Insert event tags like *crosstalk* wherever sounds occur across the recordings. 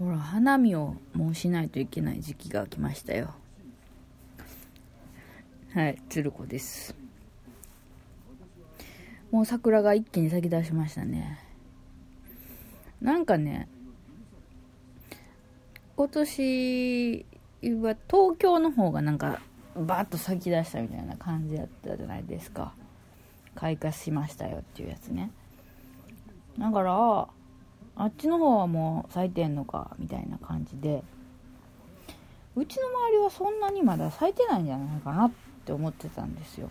ほら花見をもうしないといけない時期が来ましたよ。はい鶴子です。もう桜が一気に咲き出しましたね。なんかね今年は東京の方がなんかバーッと咲き出したみたいな感じだったじゃないですか。開花しましたよっていうやつね。だからあっちの方はもう咲いてんのかみたいな感じでうちの周りはそんなにまだ咲いてないんじゃないかなって思ってたんですよ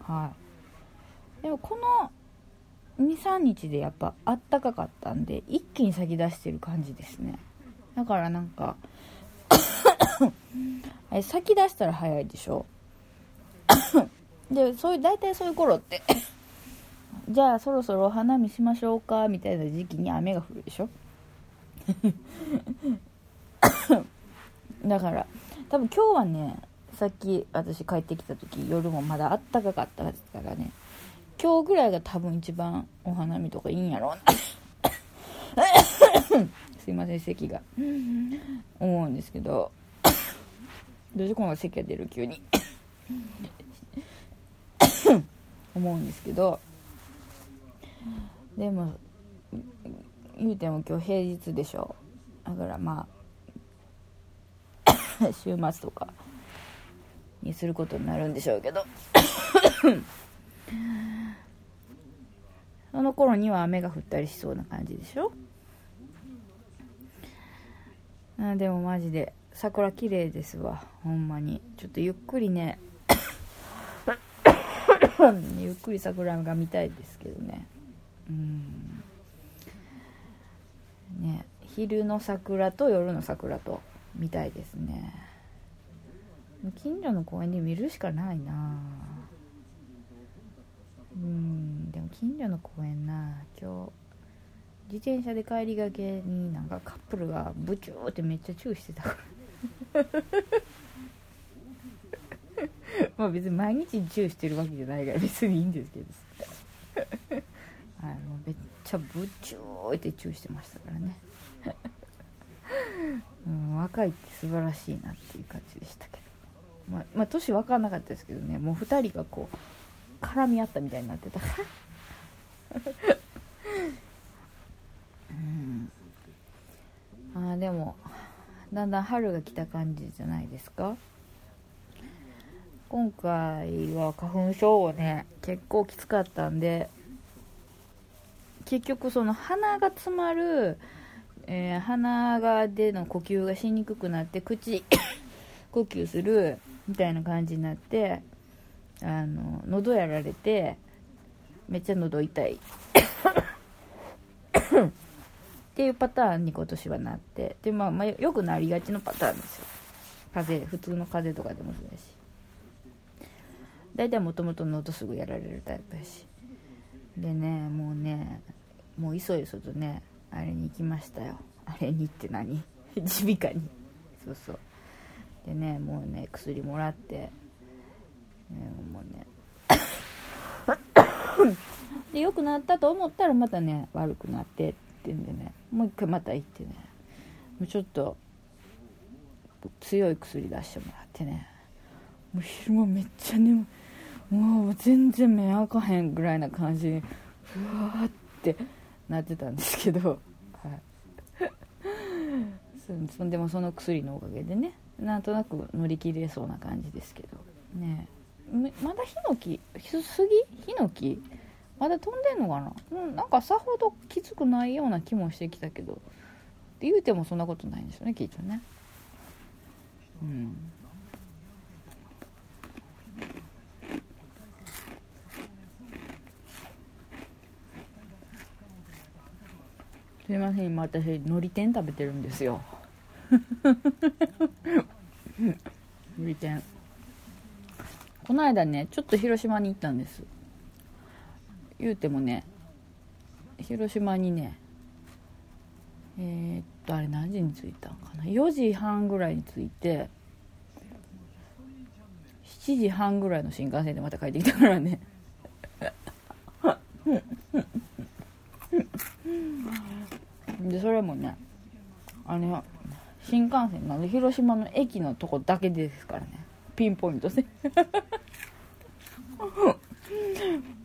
はいでもこの23日でやっぱあったかかったんで一気に咲き出してる感じですねだからなんか咲き出したら早いでしょでそういう大体そういう頃ってじゃあそろそろお花見しましょうかみたいな時期に雨が降るでしょ？*coughs* だから多分今日はねさっき私帰ってきた時夜もまだあったかかったからね。今日ぐらいが多分一番お花見とかいいんやろうな。*coughs* すいません咳が。思うんですけど。どうしてこの咳が出る急に。*coughs* 思うんですけど。でも言うても今日平日でしょ。だからまあ *coughs* 週末とかにすることになるんでしょうけど。*coughs* その頃には雨が降ったりしそうな感じでしょ。あでもマジで桜綺麗ですわ。ほんまに。ちょっとゆっくりね。*coughs* ゆっくり桜が見たいですけどね。ね昼の桜と夜の桜と見たいですね。近所の公園で見るしかないな。うんでも近所の公園な。今日自転車で帰りがけになんかカップルがブチューってめっちゃチューしてたから。*laughs* まあ別に毎日チューしてるわけじゃないから別にいいんですけどはいもうめっちゃブチューってチューしてましたからね。*laughs* うん、若いって素晴らしいなっていう感じでしたけど。まあ、まあ、年分かんなかったですけどね。もう2人がこう絡み合ったみたいになってた。か *laughs* らうん。あでもだんだん春が来た感じじゃないですか。今回は花粉症をね結構きつかったんで結局その鼻が詰まる、えー、鼻がでの呼吸がしにくくなって口 *coughs* 呼吸するみたいな感じになってあの喉やられてめっちゃ喉痛い。*coughs* っていうパターンに今年はなってで、まあ、まあよくなりがちのパターンですよ。風邪普通の風邪とかでもそうだし。大体もともと喉すぐやられるタイプやし。でねもうねもういそいそとねあれに行きましたよ。あれにって何？*laughs* 耳鼻科に。そうそう。でねもうね薬もらって、ね、もうね。*coughs* で良くなったと思ったらまたね悪くなってってんでね。もう一回また行ってね。もうちょっと強い薬出してもらってね。もう昼間めっちゃ眠もう全然目開かへんぐらいな感じにふわって。なってたんですけど、はい、*laughs* そでもその薬のおかげでねなんとなく乗り切れそうな感じですけど。ね。まだヒノキ杉？ヒノキ？まだ飛んでんのかな、うん、なんかさほどきつくないような気もしてきたけど。って言うてもそんなことないんですよねきっとね。うん。すいません今私のり天食べてるんですよ。のり天。この間ねちょっと広島に行ったんです。言うてもね広島にねえー、っとあれ何時に着いたんかな？4時半ぐらいに着いて7時半ぐらいの新幹線でまた帰ってきたからね。でそれもねあれ新幹線なんで広島の駅のとこだけですからね。ピンポイントで。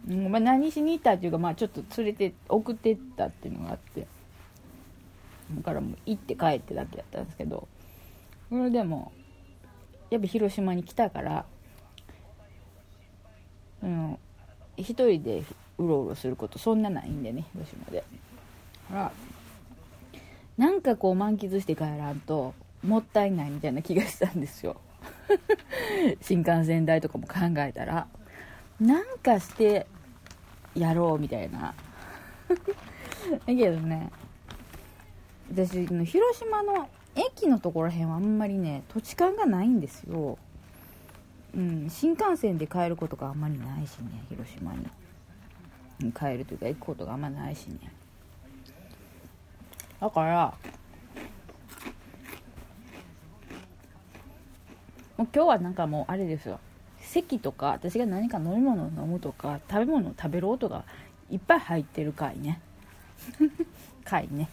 *laughs* まあ、何しに行ったっていうか、まあ、ちょっと連れて送ってったっていうのがあって。だからもう行って帰ってだけやったんですけど。それでもやっぱ広島に来たからうん一人でうろうろすることそんなないんでね広島で。ほらなんかこう満喫して帰らんともったいないみたいな気がしたんですよ。*laughs* 新幹線代とかも考えたらなんかしてやろうみたいな。*laughs* だけどね私広島の駅のところへんはあんまりね土地勘がないんですよ。うん新幹線で帰ることがあんまりないしね広島に。帰るというか行くことがあんまないしね。だからもう今日はなんかもうあれですよ。席とか私が何か飲み物を飲むとか食べ物を食べる音がいっぱい入ってる回ね。*laughs* 回ね。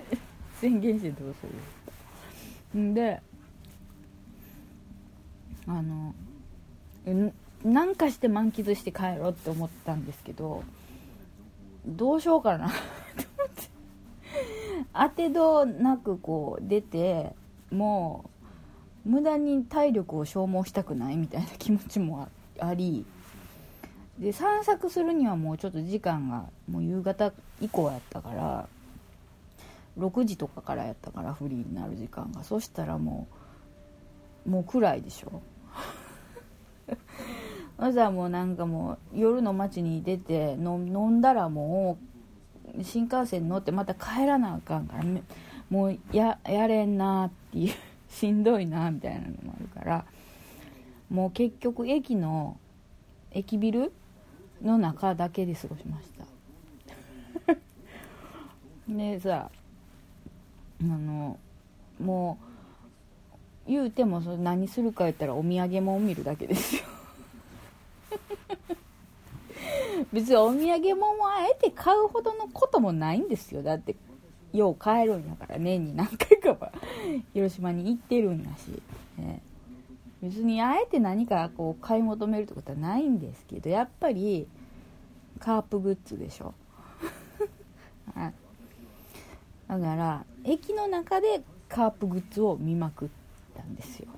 *laughs* 宣言してどうするんであのなんかして満喫して帰ろうって思ったんですけどどうしようかな。当てどなくこう出てもう無駄に体力を消耗したくないみたいな気持ちもありで散策するにはもうちょっと時間がもう夕方以降やったから6時とかからやったからフリーになる時間が。そしたらもうもう暗いでしょ。*laughs* そしたらもうなんかもう夜の街に出て飲んだらもう新幹線乗ってまた帰らなあかんからもうやれんなっていうしんどいなみたいなのもあるからもう結局駅の駅ビルの中だけで過ごしました。*laughs* でさあのもう言うてもそ何するか言ったらお土産も見るだけですよ。別にお土産ももあえて買うほどのこともないんですよ。だってよう帰るんやから年に何回かは広島に行ってるんやし、ね、別にあえて何かこう買い求めるってことはないんですけどやっぱりカープグッズでしょ、*laughs* だから駅の中でカープグッズを見まくったんですよ。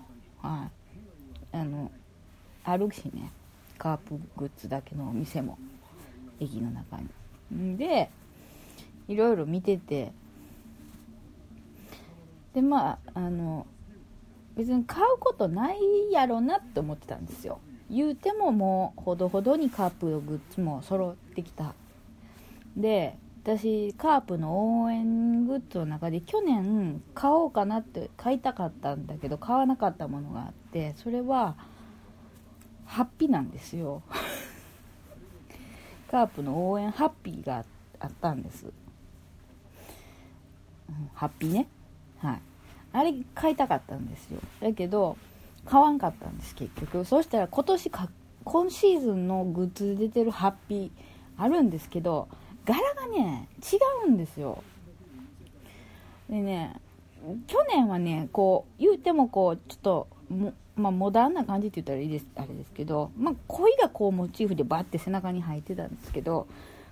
はい。あのあるしね。カープグッズだけのお店も。駅の中に。でいろいろ見てて。でまああの別に買うことないやろなって思ってたんですよ。言うてももうほどほどにカープのグッズも揃ってきた。で私カープの応援グッズの中で去年買おうかなって買いたかったんだけど買わなかったものがあってそれはハッピーなんですよ。カープの応援ハッピーがあったんです、ハッピーね。はい。あれ買いたかったんですよ。だけど買わんかったんです結局。そしたら今年か今シーズンのグッズで出てるハッピーあるんですけど柄がね違うんですよ。でね去年はねこう言うてもこうちょっとまあ、モダンな感じって言ったらいいですあれですけど、まあ、恋がこうモチーフでバッて背中に入ってたんですけど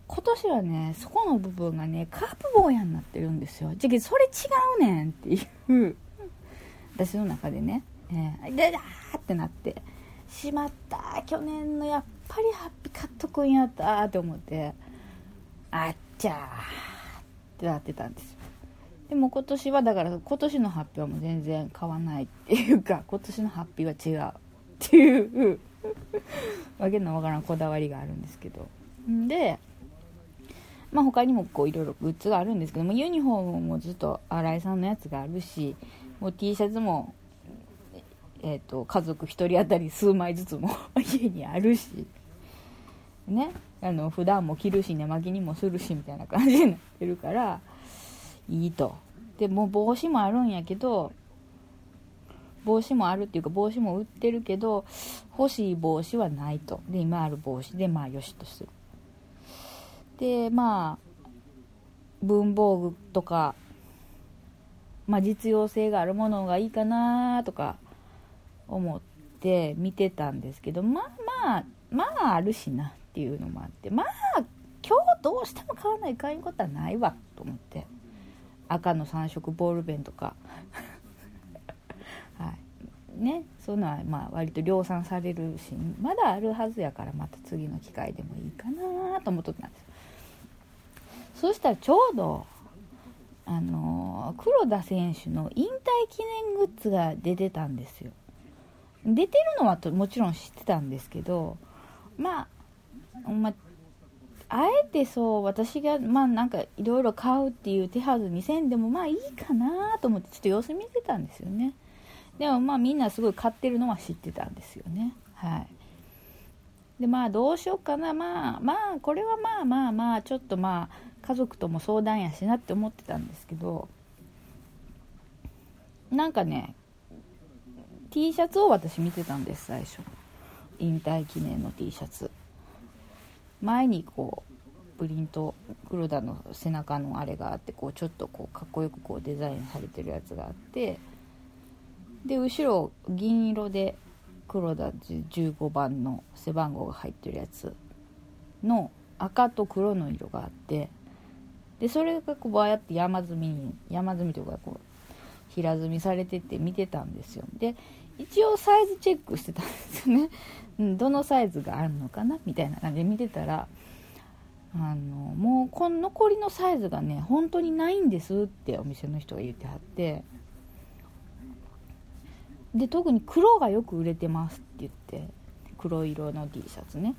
今年はねそこの部分がねカープ坊やになってるんですよ。じゃそれ違うねんっていう私の中でね、えー、でだーってなってしまった去年のやっぱりハッピー買っとくんやったって思ってあっちゃーってなってたんですよ。でも今年はだから今年の発表も全然買わないっていうか *laughs* 今年の発表は違うっていうわけのわからんこだわりがあるんですけど。でまあ他にもこういろいろグッズがあるんですけどもユニフォームもずっと新井さんのやつがあるしもう T シャツも、えーと、家族1人当たり数枚ずつも *laughs* 家にあるしね。あの普段も着るし寝巻きにもするしみたいな感じになってるからいいと。でも帽子もあるんやけど帽子もあるっていうか帽子も売ってるけど欲しい帽子はないと。で今ある帽子。でまあよしとする。でまあ文房具とかまあ、実用性があるものがいいかなとか思って見てたんですけどまあまあまああるしなっていうのもあってまあ今日どうしても買わないかんことはないわと思って。赤の3色ボールペンとか。*laughs* はい。ねそういうのはまあ割と量産されるしまだあるはずやからまた次の機会でもいいかなと思っとったんですそしたらちょうどあの黒田選手の引退記念グッズが出てたんですよ。出てるのはもちろん知ってたんですけどまあ、まあ、えてそう私がまあなんかいろいろ買うっていう手はずにせんでもまあいいかなと思ってちょっと様子見てたんですよね。でもまあみんなすごい買ってるのは知ってたんですよね。はい。でまあどうしようかな。まあまあこれはまあまあまあちょっとまあ家族とも相談やしなって思ってたんですけど。なんかね T シャツを私見てたんです最初。引退記念の T シャツ。前にこうプリント黒田の背中のあれがあってこうちょっとこうかっこよくこうデザインされてるやつがあってで後ろ銀色で黒田15番の背番号が入ってるやつの赤と黒の色があってでそれがこうああやって山積みに山積みというかこう平積みされてて見てたんですよ。で一応サイズチェックしてたんですよね、うん、どのサイズがあるのかなみたいな感じで見てたらあのもうこの残りのサイズがね本当にないんですってお店の人が言ってはってで特に黒がよく売れてますって言って黒色の T シャツね。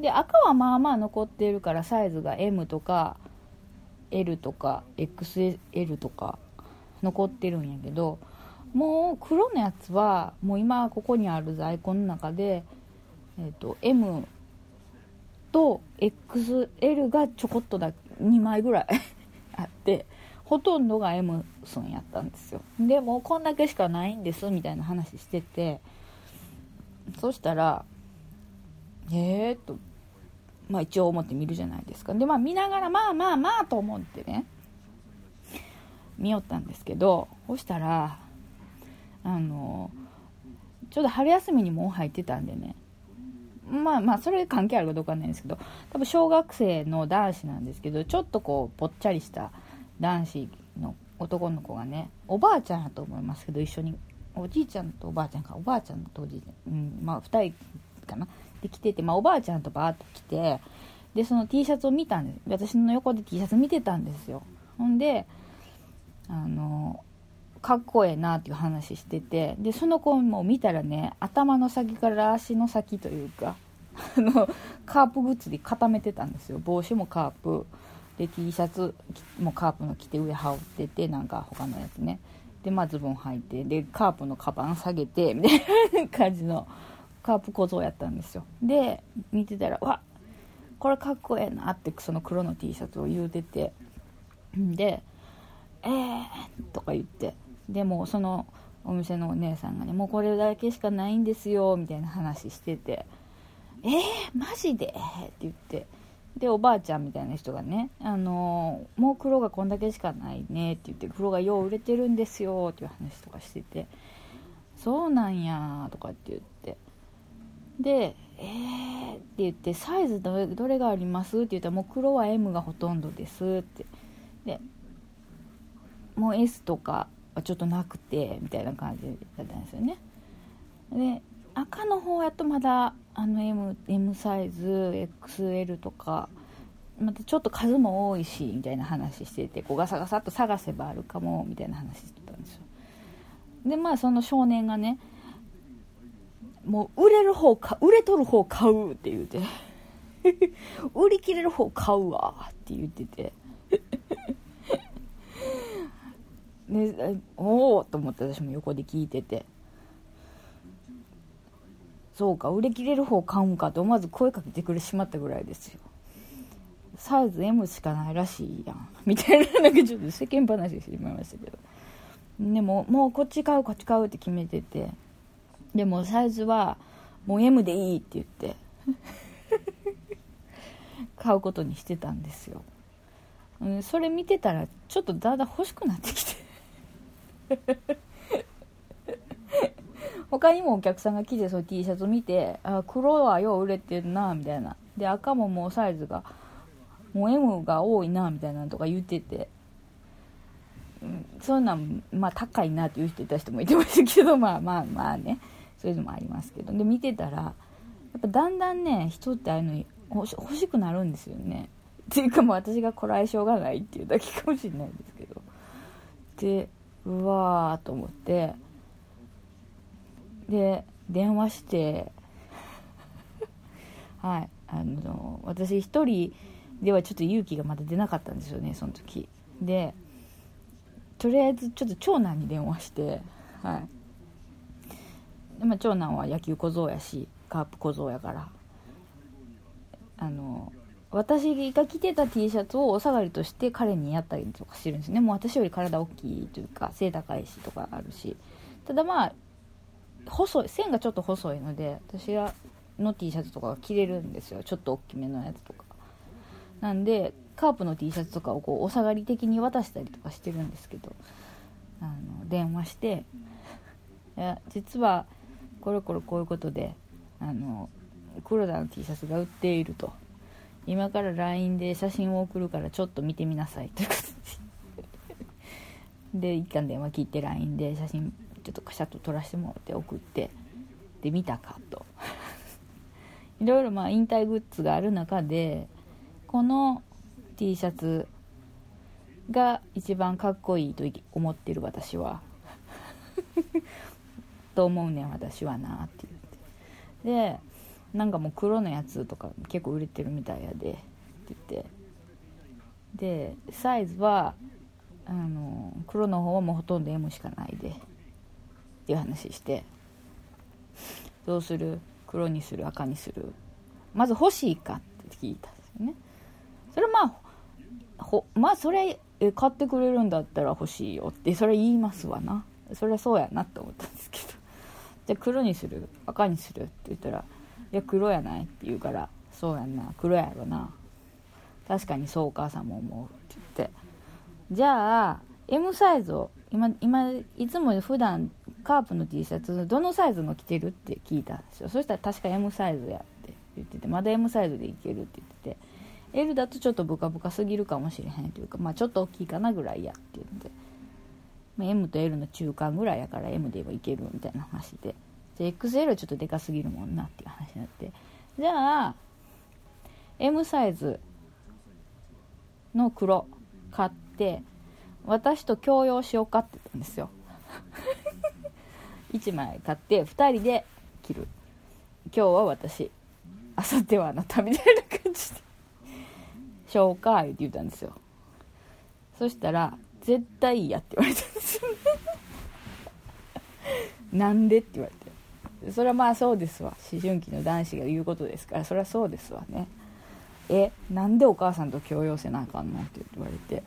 で赤はまあまあ残ってるからサイズが M とか L とか XL とか残ってるんやけどもう黒のやつはもう今ここにある在庫の中で、えーと、M と XL がちょこっとだ2枚ぐらい *laughs* あってほとんどが M ソンやったんですよ。でもこんだけしかないんですみたいな話しててそしたらええー、とまあ一応思って見るじゃないですか。でまあ見ながらまあまあまあと思ってね見よったんですけどそしたらあのちょうど春休みにも入ってたんでね。まあまあそれ関係あるかどうかないんですけど多分小学生の男子なんですけどちょっとこうぽっちゃりした男子の男の子がねおばあちゃんやと思いますけど一緒に。おじいちゃんとおばあちゃんか。おばあちゃんとおじいちゃん、うん、まあ2人かな。で来てて、まあ、おばあちゃんとバーッと来てでその T シャツを見たんです。私の横で T シャツ見てたんですよ。ほんであのかっこええなっていう話しててでその子も見たらね頭の先から足の先というか *laughs* あのカープグッズで固めてたんですよ。帽子もカープ。で T シャツもカープの着て上羽織っててなんか他のやつね。でまあズボン履いてでカープのカバン下げてみたいな感じのカープ小僧やったんですよ。で見てたらわこれかっこええなってその黒の T シャツを言うててで「えー」とか言って。でもそのお店のお姉さんがねもうこれだけしかないんですよみたいな話してて「えー、マジで?」って言ってでおばあちゃんみたいな人がね「あのー、もう黒がこんだけしかないね」って言って「黒がよう売れてるんですよ」っていう話とかしてて「そうなんや」とかって言ってで「えー」って言って「サイズどれがあります?」って言ったら「もう黒は M がほとんどです」ってでもう S とかはちょっとなくてみたいな感じだったんですよね。で赤の方やとまだあの M, M サイズ XL とかまたちょっと数も多いしみたいな話しててこうガサガサっと探せばあるかもみたいな話してたんですよ。でまあその少年がねもう売れる方か売れとる方買うって言うて。*laughs* 売り切れる方買うわって言ってて。ね、おおと思って私も横で聞いてて。そうか売れ切れる方買うんかと思わず声かけてくれしまったぐらいですよ。サイズ M しかないらしいやん。みたいななんかちょっと世間話してしまいましたけど。でももうこっち買うこっち買うって決めてて。でもサイズはもう M でいいって言って。*laughs* 買うことにしてたんですよ。それ見てたらちょっとだんだん欲しくなってきて。他にもお客さんが来てそう T シャツを見てあ黒はよう売れてるなみたいな。で赤ももうサイズがもう M が多いなみたいなのとか言ってて、うん、そんなんまあ高いなって言ってた人もいてましたけど *laughs* まあまあまあね。そういうのもありますけど。で見てたらやっぱだんだんね人ってああいうの欲し欲しくなるんですよね。っていうかもう私がこらえ性がないっていうだけかもしれないんですけど。でうわーと思って。で電話して。*laughs* はい。あの私一人ではちょっと勇気がまだ出なかったんですよねその時。でとりあえずちょっと長男に電話して。はい。で、まあ、長男は野球小僧やしカープ小僧やから。あの私が着てた T シャツをお下がりとして彼にやったりとかしてるんですね。もう私より体大きいというか背高いしとかあるし。ただまあ細い線がちょっと細いので私の T シャツとかが着れるんですよ。ちょっと大きめのやつとか。なんでカープの T シャツとかをこうお下がり的に渡したりとかしてるんですけど。あの電話していや実はこれこれこういうことであの黒田の T シャツが売っていると。今から LINE で写真を送るからちょっと見てみなさいということで。一貫電話切って LINE で写真ちょっとカシャッと撮らせてもらって送って。で見たかと。いろいろまあ引退グッズがある中でこの T シャツが一番かっこいいと思ってる私は。*laughs* と思うねん私はなって言って。でなんかもう黒のやつとか結構売れてるみたいやでって言って。でサイズはあの黒の方はもうほとんど M しかないでっていう話して。どうする？黒にする？赤にする？まず欲しいかって聞いたんですよね。それまあほまあそれ買ってくれるんだったら欲しいよってそれ言いますわな。それはそうやなって思ったんですけど。じゃあ黒にする？赤にする？って言ったら「いや黒やない?」って言うから「そうやんな。黒やろな。確かにそうお母さんも思う」って言って。じゃあ M サイズを今今いつも普段カープの T シャツどのサイズの着てるって聞いたんですよ。そしたら確か M サイズやって言っててまだ M サイズでいけるって言ってて。L だとちょっとブカブカすぎるかもしれへんというかまあちょっと大きいかなぐらいやって言って、まあ、M と L の中間ぐらいやから M で言えばいけるみたいな話で。XL ちょっとでかすぎるもんなっていう話になって。じゃあ M サイズの黒買って私と共用しようかって言ったんですよ。*laughs* 1枚買って2人で着る。今日は私あさってはあなたみたいな感じで「しようか」って言ったんですよ。そしたら「絶対嫌」って言われたんですよ *laughs* なんでって言われて。それはまあそうですわ。思春期の男子が言うことですからそれはそうですわね。えなんでお母さんと共用せなあかんのって言われて。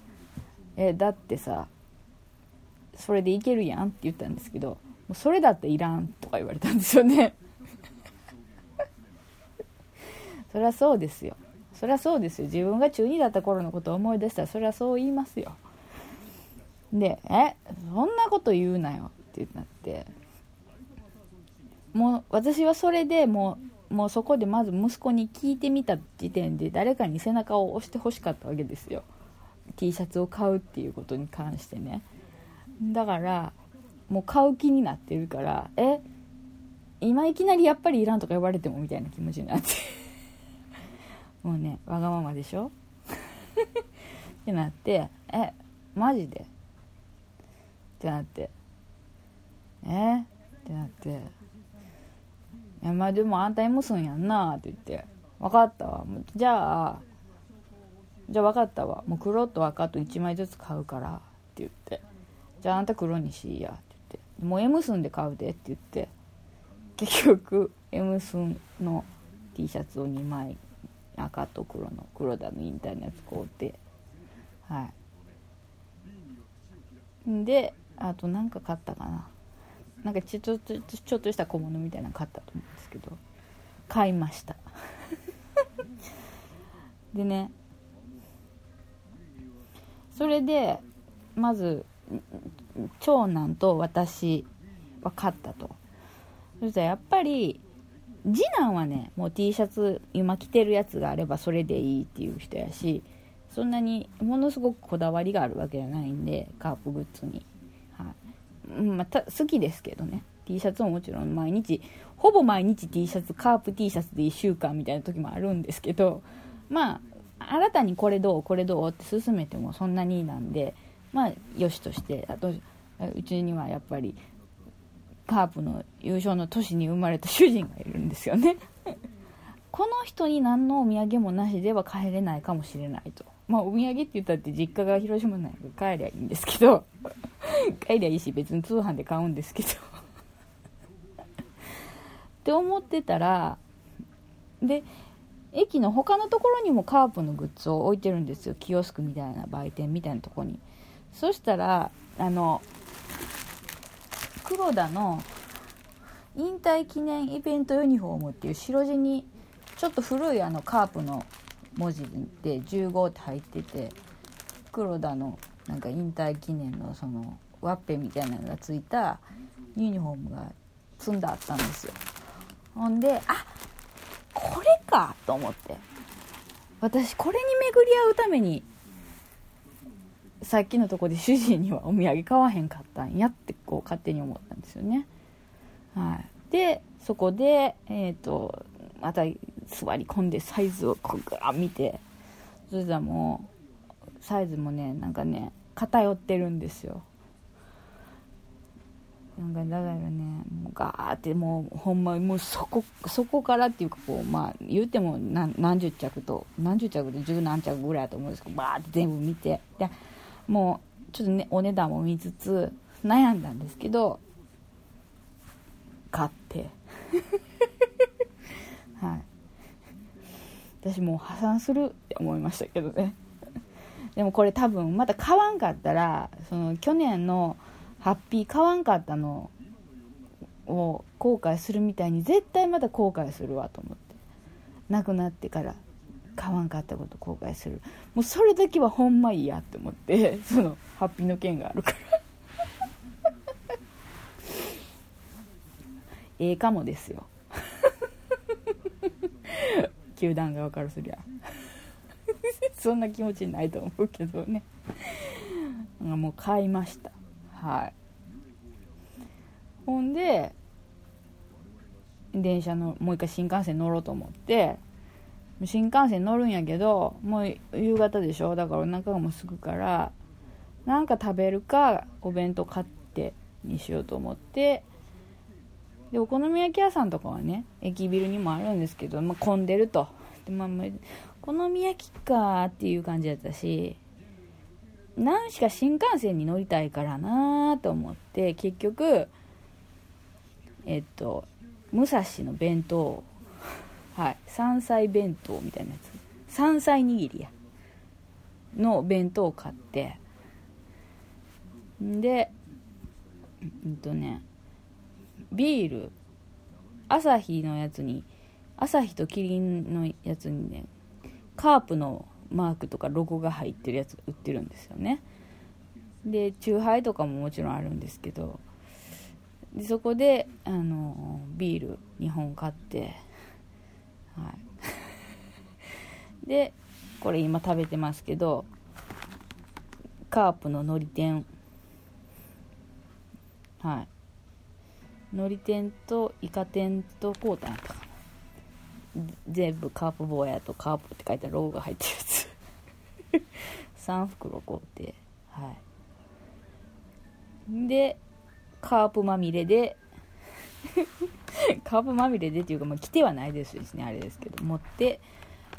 えだってさそれでいけるやんって言ったんですけどもうそれだっていらんとか言われたんですよね。*laughs* そりゃそうですよ。そりゃそうですよ。自分が中2だった頃のことを思い出したらそりゃそう言いますよ。で「えそんなこと言うなよ」ってなって。もう私はそれでもうもうそこでまず息子に聞いてみた時点で誰かに背中を押してほしかったわけですよ。T シャツを買うっていうことに関してね。だからもう買う気になってるからえ今いきなりやっぱりいらんとか言われてもみたいな気持ちになって。*laughs* もうねわがままでしょ？*laughs* ってなってえマジで？ってなって。え？ってなって「まあでもあんた M すんやんな」って言って「分かったわ。じゃあじゃあ分かったわ。もう黒と赤と1枚ずつ買うから」って言って「じゃああんた黒にしいや」って言って「もう M 寸で買うで」って言って。結局 M 寸の T シャツを2枚赤と黒の黒田の引退のやつ買うて。はい。であと何か買ったかな。なんかちょちょちょっとした小物みたいなの買ったと思うんですけど。買いました。*laughs* でね。それでまず長男と私は勝ったと。そしたらやっぱり次男はねもう T シャツ今着てるやつがあればそれでいいっていう人やしそんなにものすごくこだわりがあるわけじゃないんでカープグッズに、まあ、好きですけどね。T シャツももちろん毎日ほぼ毎日 T シャツカープ T シャツで1週間みたいな時もあるんですけどまあ新たにこれどうこれどうって勧めてもそんなになんでまあよしとしてあとうちにはやっぱりカープの優勝の年に生まれた主人がいるんですよね。*laughs* この人に何のお土産もなしでは帰れないかもしれないと。まあお土産って言ったって実家が広島なんか帰りゃいいんですけど *laughs* 帰りゃいいし別に通販で買うんですけど。って思ってたらで駅の他のところにもカープのグッズを置いてるんですよ。キオスクみたいな売店みたいなとこに。そしたらあの黒田の引退記念イベントユニフォームっていう白地にちょっと古いあのカープの文字で15って入ってて黒田のなんか引退記念のそのワッペンみたいなのがついたユニフォームが積んであったんですよ。ほんであこれかと思って。私これに巡り合うためにさっきのとこで主人にはお土産買わへんかったんやってこう勝手に思ったんですよね。はい、でそこで、えーと、また座り込んでサイズをこうガー見て。そしたらもうサイズもねなんかね偏ってるんですよ。なんかだからねもうガーってもうほんまもうそこそこからっていうかこうまあ言うても何何十着と何十着で十何着ぐらいだと思うんですけどバーって全部見て。でもうちょっとねお値段も見つつ悩んだんですけど買ってはい私もう破産するって思いましたけどね。*laughs* でもこれ多分また買わんかったらその去年のハッピー買わんかったのを後悔するみたいに絶対また後悔するわと思って。亡くなってから買わんかったこと後悔する。もうそれだけはほんまいいやって思って。*laughs* そのハッピーの件があるから。*laughs* ええかもですよ。球団が分かるすりゃそんな気持ちないと思うけどねもう買いましたはいほんで電車のもう一回新幹線乗ろうと思って新幹線乗るんやけどもう夕方でしょだからお腹がもうすぐからなんか食べるかお弁当買ってにしようと思ってでお好み焼き屋さんとかはね駅ビルにもあるんですけど、まあ、混んでると。で、まあ、お好み焼きかっていう感じだったし何しか新幹線に乗りたいからなと思って結局えっと武蔵の弁当はい山菜弁当みたいなやつ。山菜握りや。の弁当を買って。でうんとねビール朝日のやつに朝日とキリンのやつにねカープのマークとかロゴが入ってるやつ売ってるんですよね。でチューハイとかももちろんあるんですけどでそこであのビール2本買ってはい。*laughs* でこれ今食べてますけどカープののり天。はい。のり天とイカ天とこうたんやったか全部カープ坊やとカープって書いたロゴが入ってるやつ。*laughs* 3袋買うて。はい。でカープまみれで *laughs* カープまみれでっていうか、まあ、来てはないですしねあれですけど。持って、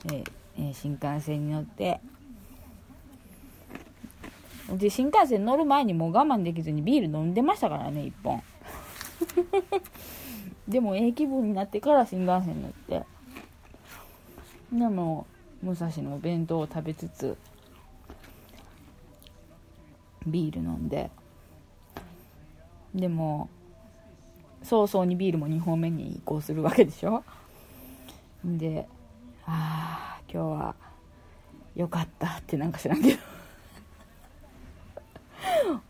えーえー、新幹線に乗って。で新幹線乗る前にもう我慢できずにビール飲んでましたからね1本。*laughs* でもええ気分になってから新幹線乗って。でも武蔵のお弁当を食べつつビール飲んで。でも早々にビールも2本目に移行するわけでしょ。でああ今日はよかったってなんか知らんけど。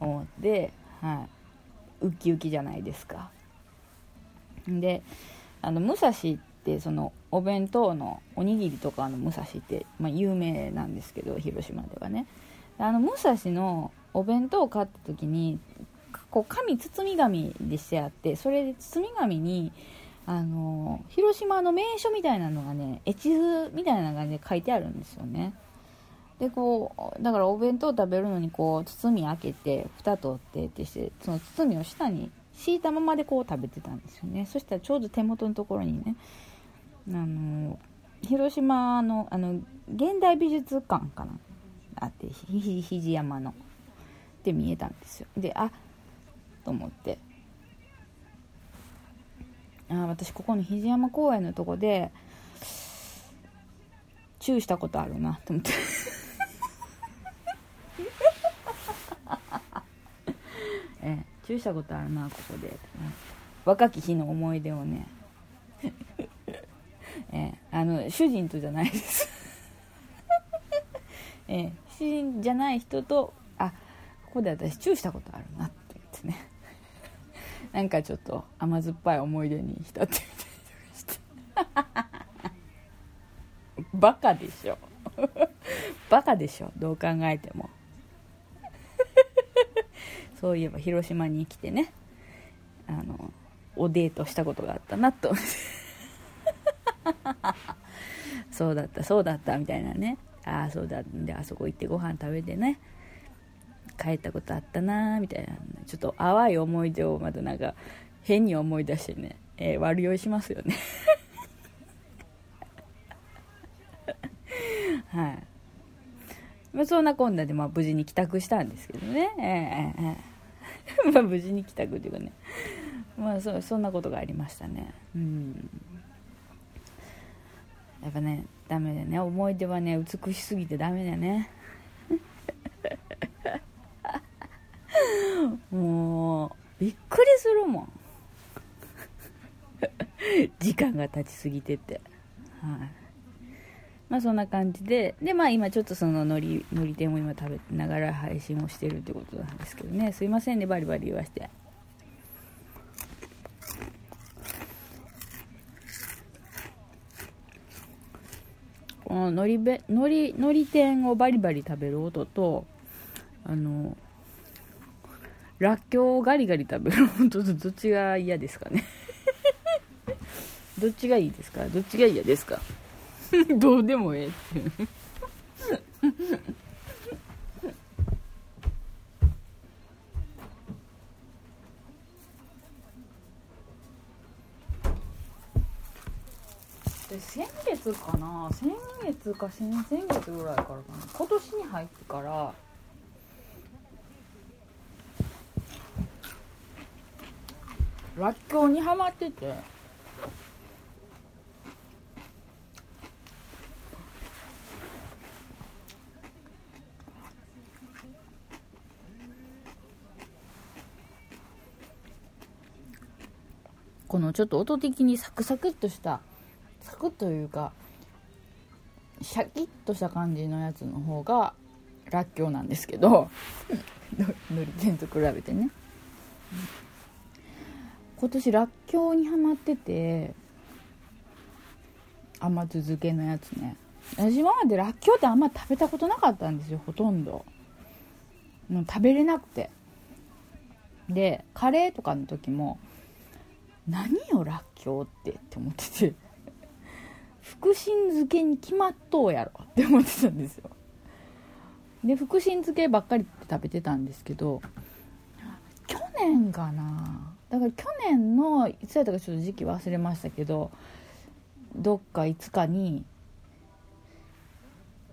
思ってはい。ウキウキじゃないですか。であの武蔵ってそのお弁当のおにぎりとかの武蔵って、まあ、有名なんですけど広島ではね。あの武蔵のお弁当を買った時にこう紙包み紙でしてあってそれで包み紙にあの広島の名所みたいなのがね絵地図みたいなのがね書いてあるんですよね。でこうだからお弁当食べるのにこう包み開けて蓋取ってってしてその包みを下に敷いたままでこう食べてたんですよね。そしたらちょうど手元のところにねあの広島のあの現代美術館かな？あってひ肘山のって見えたんですよ。であと思って。あ私ここの肘山公園のとこでチューしたことあるなと思って。ええ、チューしたことあるなここで、若き日の思い出をね。*laughs* え、あの主人とじゃないです。*laughs* え、主人じゃない人とあここで私チューしたことあるなって言ってね。なんかちょっと甘酸っぱい思い出に浸ってみたりとかして。*laughs* バカでしょ。バカでしょ。どう考えても。そういえば広島に来てね。あのおデートしたことがあったなと。*laughs* そうだったそうだったみたいなね。ああそうだんであそこ行ってご飯食べてね。帰ったことあったなみたいな。ちょっと淡い思い出をまたなんか変に思い出してね、えー、悪酔いしますよね。*laughs* はい、まあ、そんなこんなでまあ無事に帰宅したんですけどね、えー、*laughs* まあ無事に帰宅っていうかね。まあそそんなことがありましたね。うん。やっぱねダメだね。思い出はね美しすぎてダメだね。*laughs* もうびっくりするもん。*laughs* 時間が経ちすぎてて。はい。まあそんな感じででまあ今ちょっとそののりのり天を今食べながら配信をしてるってことなんですけどね。すいませんね。バリバリ言わして。こののりべのりのり天をバリバリ食べる音とあのらっきょうをガリガリ食べる本当どっちが嫌ですかね。*laughs* どっちがいいですか？どっちが嫌ですか？*laughs* どうでもええって。先月かな？先月か先々月ぐらいからかな。今年に入ってかららっきょうにはまってて。ちょっと音的にサクサクっとしたサクッというかシャキッとした感じのやつの方がらっきょうなんですけど *laughs* のり天と比べてね。今年らっきょうにはまってて甘酢漬けのやつね。私今までらっきょうってあんま食べたことなかったんですよほとんど。もう食べれなくて。でカレーとかの時も何よらっきょうってって思ってて。*laughs* 福神漬けに決まっとうやろって思ってたんですよ。で福神漬けばっかり食べてたんですけど去年かな。だから去年のいつやったかちょっと時期忘れましたけどどっかいつかに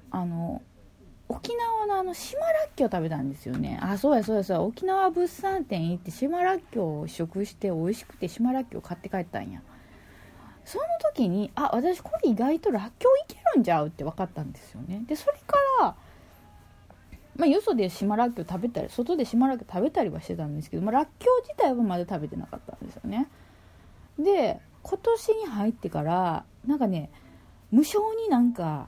あの沖縄のあの島らっきょう食べたんですよね。あそうやそうやそうや。沖縄物産展行って島らっきょうを試食して美味しくて島らっきょう買って帰ったんや。その時にあ私これ意外とらっきょういけるんちゃうって分かったんですよね。でそれからまあ、よそで島らっきょう食べたり外で島らっきょう食べたりはしてたんですけど、まあ、らっきょう自体はまだ食べてなかったんですよね。で今年に入ってからなんかね無性になんか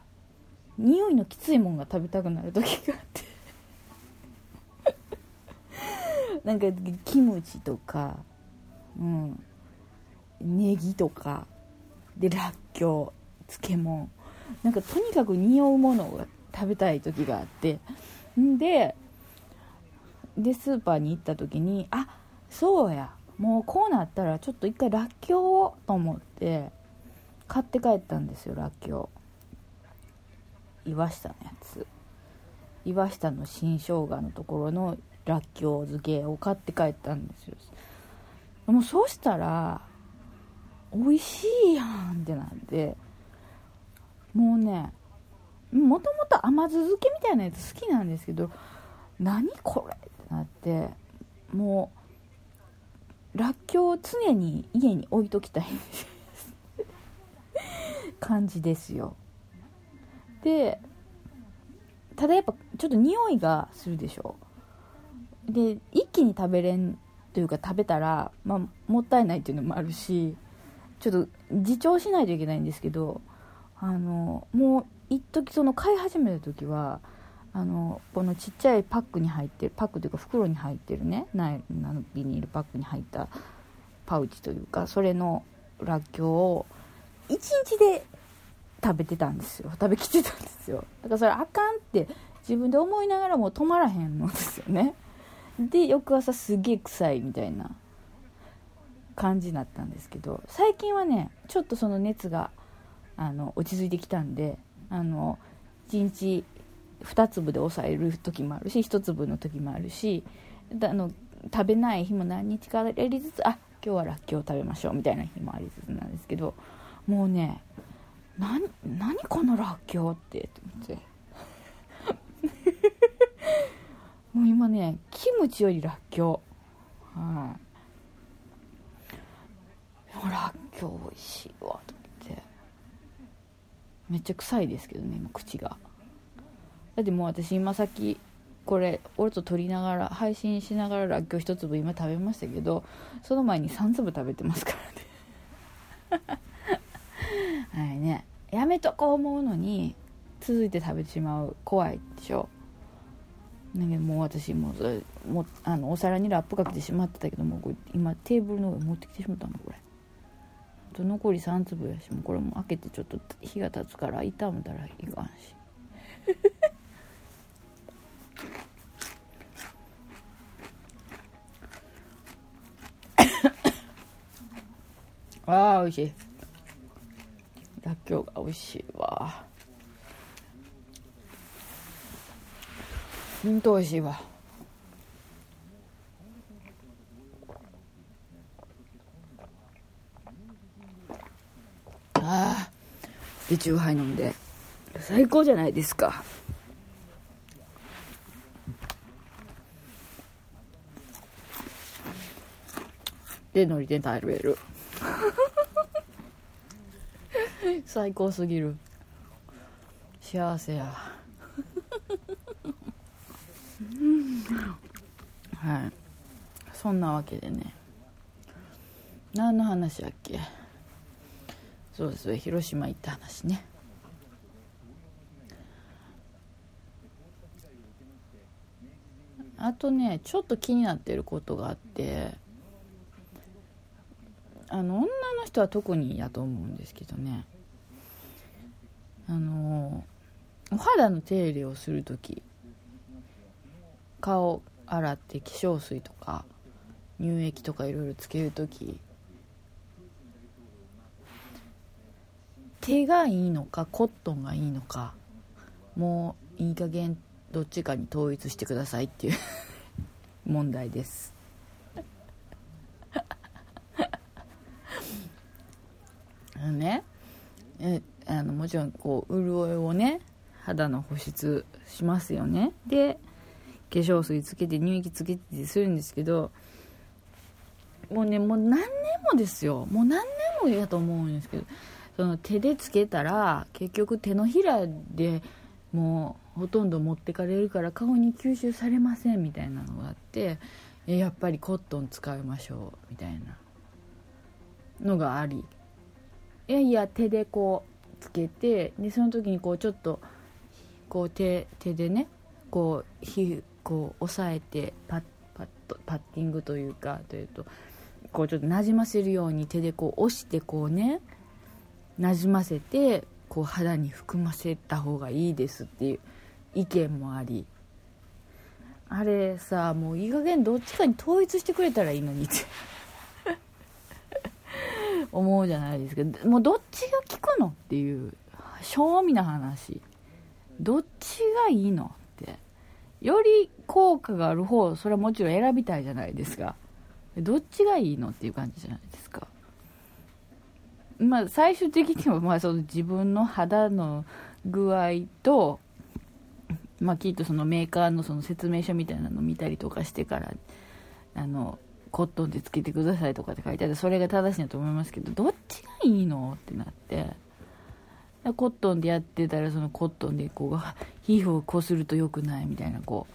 匂いのきついもんが食べたくなる時があって。*laughs* なんかキムチとかうん。ネギとか。でらっきょう漬物。なんかとにかく匂うものが食べたい時があって。んででスーパーに行った時にあそうや。もうこうなったらちょっと一回らっきょうをと思って買って帰ったんですよらっきょう岩下のやつ岩下の新生姜のところのらっきょう漬けを買って帰ったんですよ。もうそうしたら美味しいやんってなってもうねもともと甘酢漬けみたいなやつ好きなんですけど何これってなってもうらっきょうを常に家に置いときたい *laughs* 感じですよ。でただやっぱちょっと匂いがするでしょ。で一気に食べれんというか食べたら、まあ、もったいないっていうのもあるしちょっと自重しないといけないんですけどあのもう一時その買い始めた時はあのこのちっちゃいパックに入ってるパックというか袋に入ってるねなのビニールパックに入ったパウチというかそれのらっきょうを1日で食べてたんですよ。食べきってたんですよ。だからそれあかんって自分で思いながらも止まらへんのですよね。で翌朝すげえ臭いみたいな感じになったんですけど最近はねちょっとその熱があの落ち着いてきたんであの1日2粒で抑える時もあるし1粒の時もあるしあの食べない日も何日かありつつあ今日はらっきょう食べましょうみたいな日もありつつなんですけどもうね何何このらっきょうって思って。*laughs* もう今ねキムチよりらっきょう。はい、らっきょう美味しいわと思って。めっちゃ臭いですけどね今口が。だってもう私今さっきこれ俺と撮りながら配信しながららっきょう一粒今食べましたけどその前に3粒食べてますからね。*laughs* はいね。やめとこう思うのに続いて食べてしまう怖いでしょ。だけどもう私もうもあのお皿にラップかけてしまってたけどもこれ今テーブルの上持ってきてしまったのこれ。と残り3粒やしもうこれも開けてちょっと火が立つから炒めたらいかんし。*laughs* ああ美味しい。らっきょうが美味しいわほんと美味しいわああでチューハイ飲んで最高じゃないですかで海苔で食べる *laughs* 最高すぎる。幸せや。*laughs* はい。そんなわけでね。何の話やっけ？そうです。広島行った話ね。あとねちょっと気になってることがあってあの女の人は特にやと思うんですけどね。あのお肌の手入れをする時顔洗って化粧水とか乳液とかいろいろつける時手がいいのかコットンがいいのかもういい加減どっちかに統一してくださいっていう *laughs* 問題です。*laughs* あのねえあのもちろんこう潤いをね肌の保湿しますよね。で化粧水つけて乳液つけてするんですけどもうねもう何年もですよ。もう何年もやと思うんですけどその手でつけたら結局手のひらでもうほとんど持ってかれるから顔に吸収されませんみたいなのがあってやっぱりコットン使いましょうみたいなのがあり。いやいや手でこうつけてでその時にこうちょっとこう手手でねこう皮こう押さえてパッパッとパッティングというかというとこうちょっとなじませるように手でこう押してこうねなじませてこう肌に含ませた方がいいですっていう意見もありあれさもういい加減どっちかに統一してくれたらいいのにって。思うじゃないですかもうどっちが効くのっていう正味な話。どっちがいいのって。より効果がある方それはもちろん選びたいじゃないですか。どっちがいいのっていう感じじゃないですか。まあ最終的にはまあその自分の肌の具合とまあきっとそのメーカーのその説明書みたいなのを見たりとかしてからあのコットンでつけてくださいとかって書いてあってそれが正しいんだと思いますけどどっちがいいのってなってコットンでやってたらそのコットンでこう皮膚をこすると良くないみたいなこ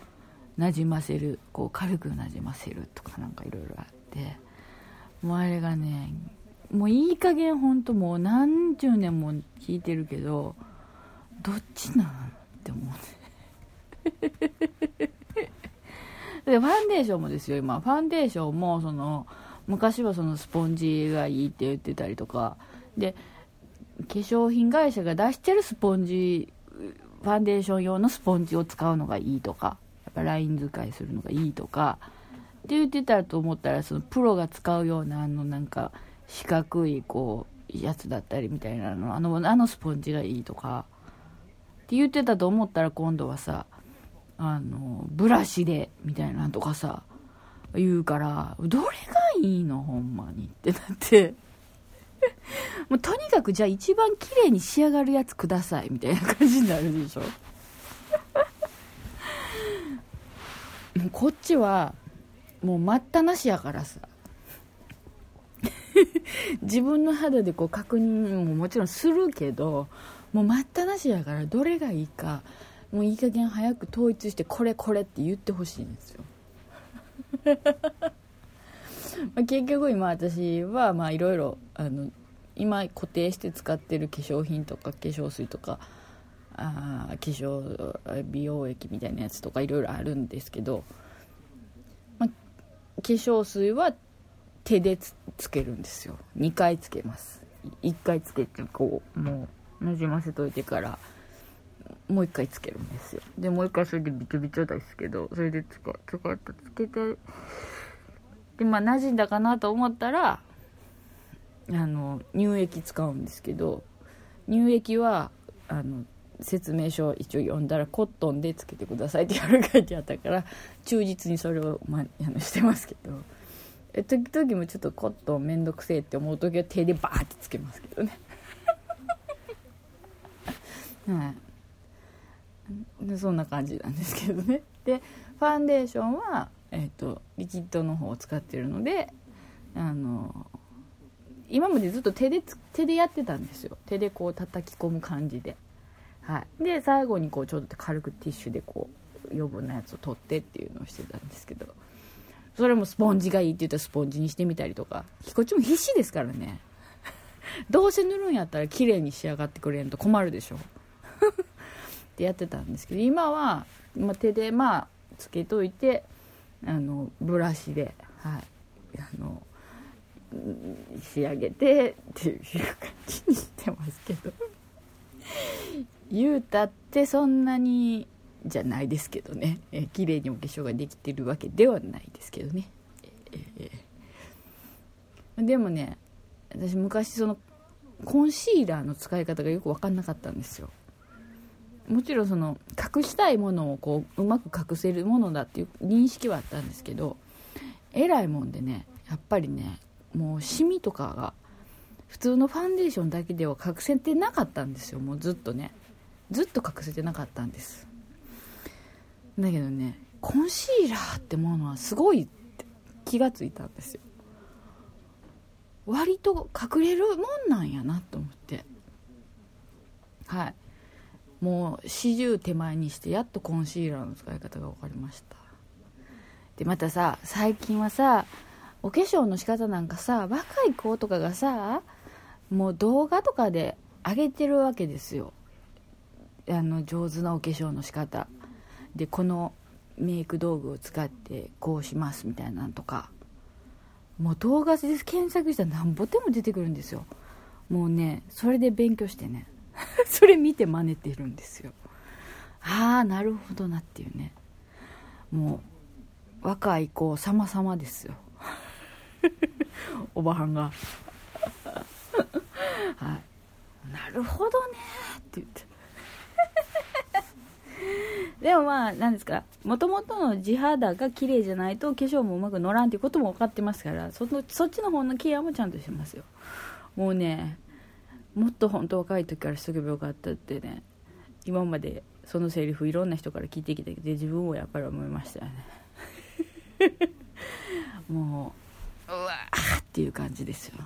うなじませるこう軽くなじませるとかなんかいろいろあってもうあれがねもういい加減ほんともう何十年も聞いてるけどどっちなんって思う。でファンデーションもですよ今。ファンデーションもその昔はそのスポンジがいいって言ってたりとか。で化粧品会社が出してるスポンジファンデーション用のスポンジを使うのがいいとか。やっぱライン使いするのがいいとか。って言ってたと思ったらそのプロが使うようなあのなんか四角いこうやつだったりみたいなのあのあのスポンジがいいとか。って言ってたと思ったら今度はさあのブラシでみたいなとかさ言うからどれがいいのほんまにってなって。*laughs* もうとにかくじゃあ一番綺麗に仕上がるやつくださいみたいな感じになるでしょ。もうこっちはもう待ったなしやからさ。*laughs* 自分の肌でこう確認ももちろんするけどもう待ったなしやからどれがいいかもういい加減早く統一してこれこれって言ってほしいんですよ。*laughs* ま結局今私はまあいろいろ今固定して使ってる化粧品とか化粧水とかあ化粧美容液みたいなやつとかいろいろあるんですけど、ま化粧水は手でつけるんですよ。2回つけます。1回つけてこうもうなじませといてから。もう一回つけるんですよ。でもう一回それでビチョビチョですけどそれで使使ってつけてでまあ馴染んだかなと思ったらあの乳液使うんですけど乳液はあの説明書一応読んだらコットンでつけてくださいって書いてあったから忠実にそれを、まあのしてますけどえ時々もちょっとコットンめんどくせえって思う時は手でバーってつけますけどね。はいでそんな感じなんですけどね。*laughs* でファンデーションは、えーと、リキッドの方を使ってるのであの今までずっと手で手でやってたんですよ。手でこう叩き込む感じで、はい、で最後にこうちょっと軽くティッシュでこう余分なやつを取ってっていうのをしてたんですけど。それもスポンジがいいって言ったらスポンジにしてみたりとか。こっちも必死ですからね。*laughs* どうせ塗るんやったら綺麗に仕上がってくれんと困るでしょ。*laughs* ってやってたんですけど今は、まあ、手でまあつけといてあのブラシで、はい、あの仕上げてっていう感じにしてますけど。言うたってそんなにじゃないですけどね、え綺麗にお化粧ができてるわけではないですけどね、えー、でもね私昔そのコンシーラーの使い方がよく分かんなかったんですよ。もちろんその隠したいものをこううまく隠せるものだっていう認識はあったんですけどえらいもんでねやっぱりねもうシミとかが普通のファンデーションだけでは隠せてなかったんですよもうずっとね。ずっと隠せてなかったんです。だけどねコンシーラーってものはすごいって気がついたんですよ。割と隠れるもんなんやなと思って。はい。もう40手前にしてやっとコンシーラーの使い方が分かりました。でまたさ最近はさお化粧の仕方なんかさ若い子とかがさもう動画とかで上げてるわけですよ。あの上手なお化粧の仕方。でこのメイク道具を使ってこうしますみたいなんとか。もう動画で検索したらなんぼでも出てくるんですよ。もうねそれで勉強してね。*laughs* それ見て真似てるんですよ。ああなるほどなっていうね。もう若い子様々ですよ。*laughs* おばはんが。*laughs* はい。なるほどねって言って。でもまあ何ですか。もともとの地肌が綺麗じゃないと化粧もうまく乗らんっていうことも分かってますからそのそっちの方のケアもちゃんとしてますよ。もうねもっと本当若い時からしとけばよかったってね今までそのセリフいろんな人から聞いてきて自分もやっぱり思いましたよね。*laughs* もううわーっていう感じですよ。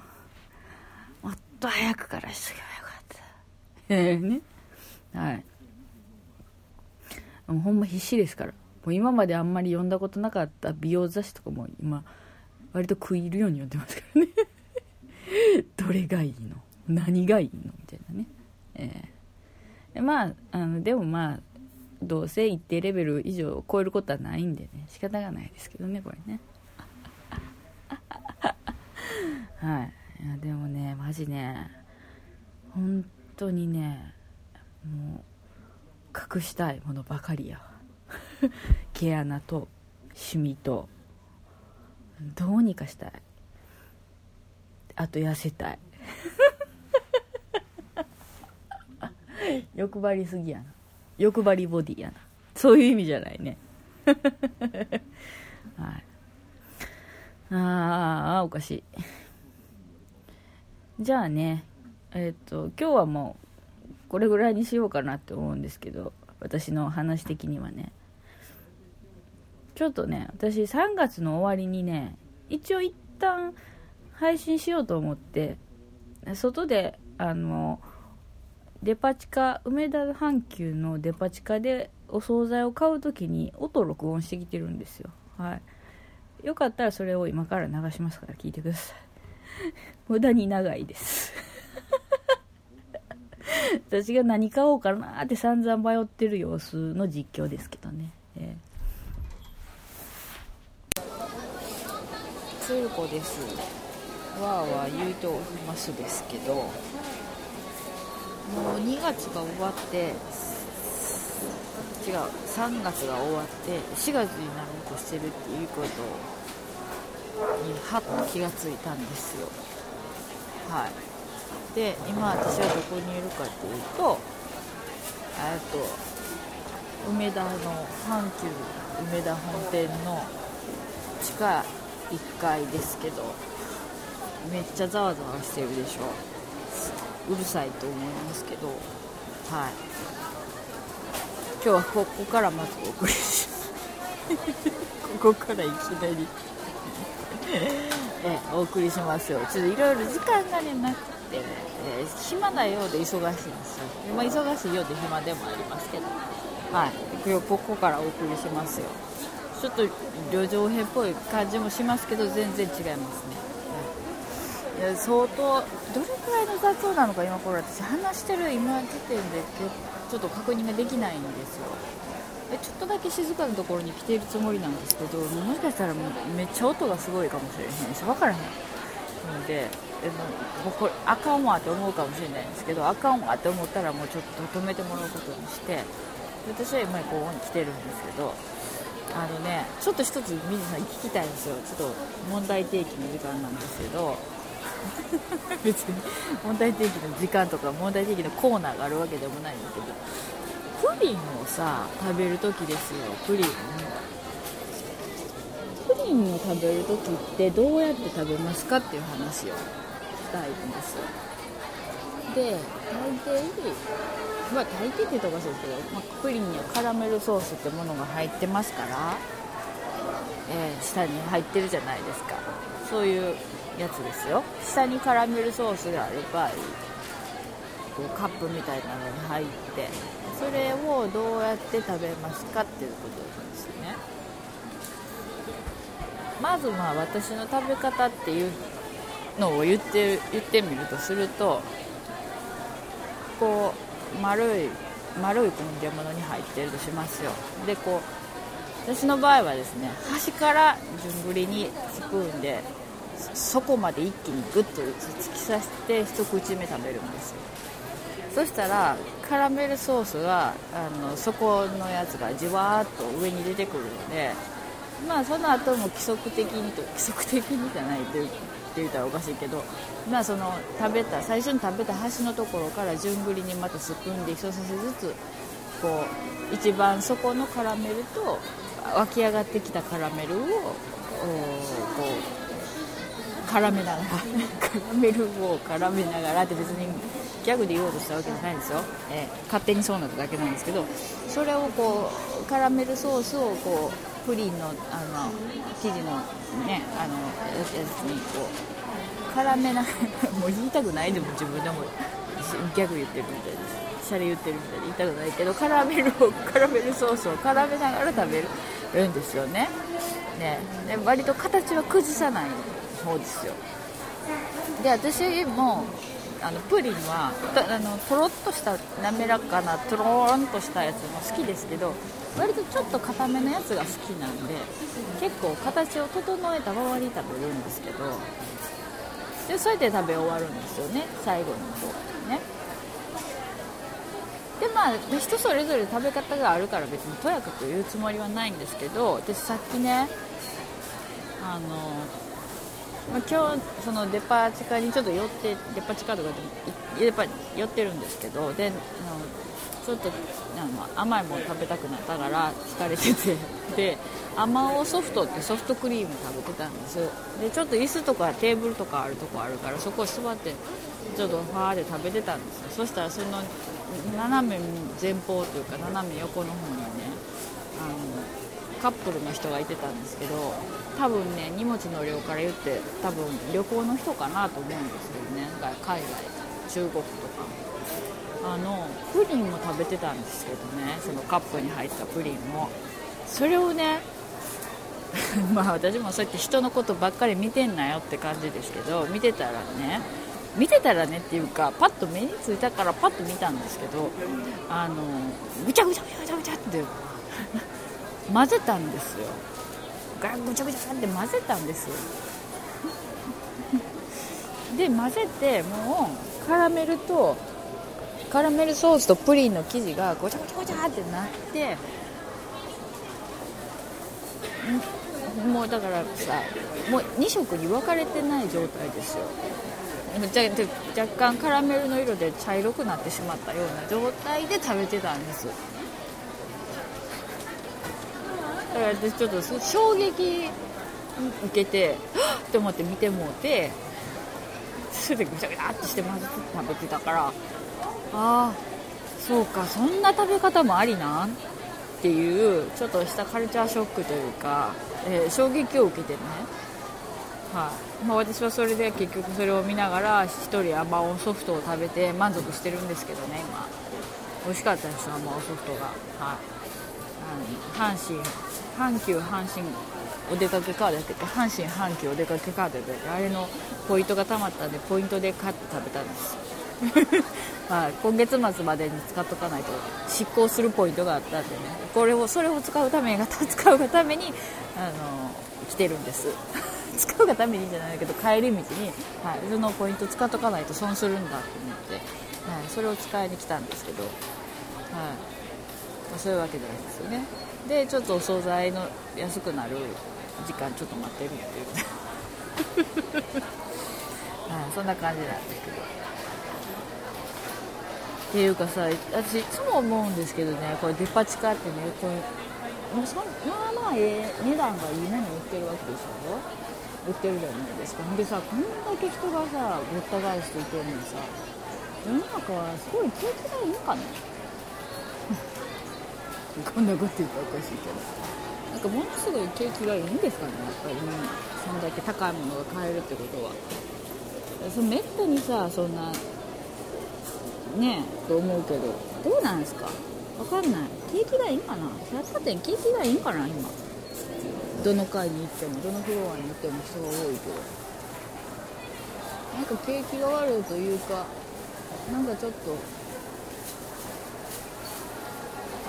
もっと早くからしとけばよかった。ええね。はい。もうほんま必死ですから。もう今まであんまり読んだことなかった美容雑誌とかも今割と食い入るように読んでますからね。*laughs* どれがいいの？何がいいの？みたいなね。えー、まああのでもまあどうせ一定レベル以上を超えることはないんでね。仕方がないですけどねこれね。*laughs* はい。いやでもねマジね。本当にねもう隠したいものばかりや。*laughs* 毛穴とシミと。どうにかしたい。あと痩せたい。*laughs* *laughs* 欲張りすぎやな。欲張りボディやな。そういう意味じゃないね。*laughs* はい。ああおかしい。じゃあねえっ、と今日はもうこれぐらいにしようかなって思うんですけど私の話的にはね。ちょっとね私3月の終わりにね一応一旦配信しようと思って外であのデパ地下梅田阪急のデパ地下でお惣菜を買う時に音を録音してきてるんですよ。はい。よかったらそれを今から流しますから聞いてください。*laughs* 無駄に長いです。*laughs* 私が何買おうかなって散々迷ってる様子の実況ですけどね、えー、鶴子です。わーわー言うておりますですけど。もう2月が終わって違う3月が終わって4月になろうとしてるっていうことにはっと気がついたんですよ。はい。で今私はどこにいるかっていうとえっと梅田の阪急梅田本店の地下1階ですけどめっちゃざわざわしてるでしょ。うるさいと思いますけどはい。今日はここからまずお送りします。*laughs* ここからいきなり。*laughs* えお送りしますよ。ちょっといろいろ時間がねなくてね、えー、暇なようで忙しいんですよ、まあ、忙しいようで暇でもありますけど。はい。今日ここからお送りしますよ。ちょっと旅情編っぽい感じもしますけど全然違いますね、相当どれくらいの雑音なのか今これ。私話してる今時点でちょっと確認ができないんですよでちょっとだけ静かなところに来ているつもりなんですけどもしかしたらめっちゃ音がすごいかもしれへんし分からへんのででももうこれあかんわって思うかもしれないんですけどあかんわって思ったらもうちょっと止めてもらうことにして私は今ここに来てるんですけどあのねちょっと一つ水さん聞きたいんですよ。ちょっと問題提起の時間なんですけど *laughs* 別に問題提起の時間とか問題提起のコーナーがあるわけでもないんだけどプリンをさ食べるときですよプリンプリンを食べるときってどうやって食べますかっていう話をしたいんですよ。で大抵まあ大抵って言うとおかしいですけど、まあ、プリンにはカラメルソースってものが入ってますから、えー、下に入ってるじゃないですか。そういうやつですよ。下にカラメルソースがある場合こうカップみたいなのに入ってそれをどうやって食べますかっていうことなんですね。まずまあ私の食べ方っていうのを言って言ってみるとするとこう丸い丸い混んで物に入ってるとしますよ。でこう私の場合はですね端から順繰りにスプーンで底まで一気にグッと突き刺して一口目食べるんですよ。そしたらカラメルソースがあの底のやつがじわーっと上に出てくるのでまあその後も規則的にと規則的にじゃないとって言ったらおかしいけど、まあ、その食べた最初に食べた端のところから順繰りにまたスプーンで一させずつこう一番底のカラメルと湧き上がってきたカラメルをこう絡めながら。カラメルを絡めながらって別にギャグで言おうとしたわけじゃないんですよ、えー、勝手にそうなっただけなんですけどそれをこうカラメルソースをこうプリンのあの生地のねあのやつにこう絡めながら *laughs* もう言いたくないでも自分でもギャグ言ってるみたいです。シャレ言ってるみたいで言いたくないけどカラメルをカラメルソースを絡めながら食べるんですよね。ね。で割と形は崩さない。方ですよ。で私もあのプリンはあのとろっとした滑らかなとろーんとしたやつも好きですけど割とちょっと固めのやつが好きなんで結構形を整えた周りに食べるんですけどでそうやって食べ終わるんですよね最後にこうね。でまあ人それぞれ食べ方があるから別にとやかく言うつもりはないんですけど私さっきねあのまあ、今日そのデパ地下にちょっと寄ってデパ地下とかでデパ寄ってるんですけどであのちょっとあ甘いもの食べたくなったから疲れてて *laughs* であまおソフトってソフトクリーム食べてたんです。でちょっと椅子とかテーブルとかあるとこあるからそこ座ってちょっとファーで食べてたんですよ。そしたらその斜め前方というか斜め横の方にねあのカップルの人がいてたんですけど多分ね荷物の量から言って多分旅行の人かなと思うんですよね。海外中国とかあのプリンも食べてたんですけどね。そのカップに入ったプリンも。それをね *laughs* まあ私もそうやって人のことばっかり見てんなよって感じですけど見てたらね見てたらねっていうかパッと目についたからパッと見たんですけどあのぐちゃぐちゃぐちゃぐちゃって *laughs* 混ぜたんですよ。ガぐちゃぐちゃって混ぜたんですよ。*laughs* で混ぜてもうカラメルとカラメルソースとプリンの生地がごちゃごちゃごちゃってなってもうだからさもう2色に分かれてない状態ですよ。若干カラメルの色で茶色くなってしまったような状態で食べてたんです。だから私ちょっと衝撃受けてはっ！って思って見てもうてそれでぐちゃぐちゃってして混ぜて食べてたからああそうかそんな食べ方もありなん？っていうちょっとしたカルチャーショックというか、えー、衝撃を受けてね。はい。まあ、私はそれで結局それを見ながら1人アマオソフトを食べて満足してるんですけどね今。美味しかったですアマオソフトが。はい。阪神阪急阪神お出かけカードやってて阪神阪急お出かけカードやってあれのポイントがたまったんでポイントで買って食べたんです。*laughs* まあ今月末までに使っとかないと執行するポイントがあったんでね。これをそれを使うために使うがためにあの来てるんです。*laughs* 使うがためにじゃないけど帰り道に、はい、そのポイント使っとかないと損するんだと思って、はい、それを使いに来たんですけど、はい、そういうわけじゃないですよね。でちょっとお惣菜の安くなる時間ちょっと待ってるっていう。*laughs* はい、そんな感じなんですけど。っていうかさ私いつも思うんですけどねこれデパ地下ってねこれもうそまあまあええ値段がいいもの売ってるわけでしょ？売ってるじゃないですか。でさこんだけ人がさごった返していてるのにさ世の中はすごい景気がいいのかね？こんなこと言ったらおかしいけどなんかものすごい景気がいいんですかね。やっぱり、ね、そんだけ高いものが買えるってことはそめったにさそんなねえと思うけど。どうなんですか。わかんない。景気がいいんかな百貨店景気がいいんかな今どの階に行ってもどのフロアに行っても人が多いけど。なんか景気が悪いというかなんかちょっと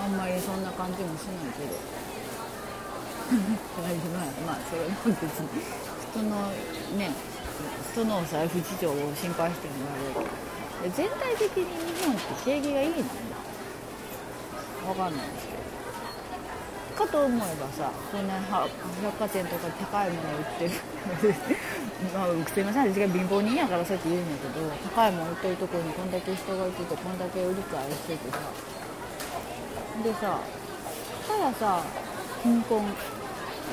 あんまりそんな感じもしないけど。*laughs* まあそれも別に。人のね人の財布事情を心配してもらえる全体的に日本って景気がいいのわかんないですけど。かと思えばさこんな百貨店とか高いもの売ってる。*laughs* まあすいません。私が貧乏人やからそうやって言うんやけど高いもの売ってるところにこんだけ人がいててこんだけ売り買いしててさでさたださ貧困日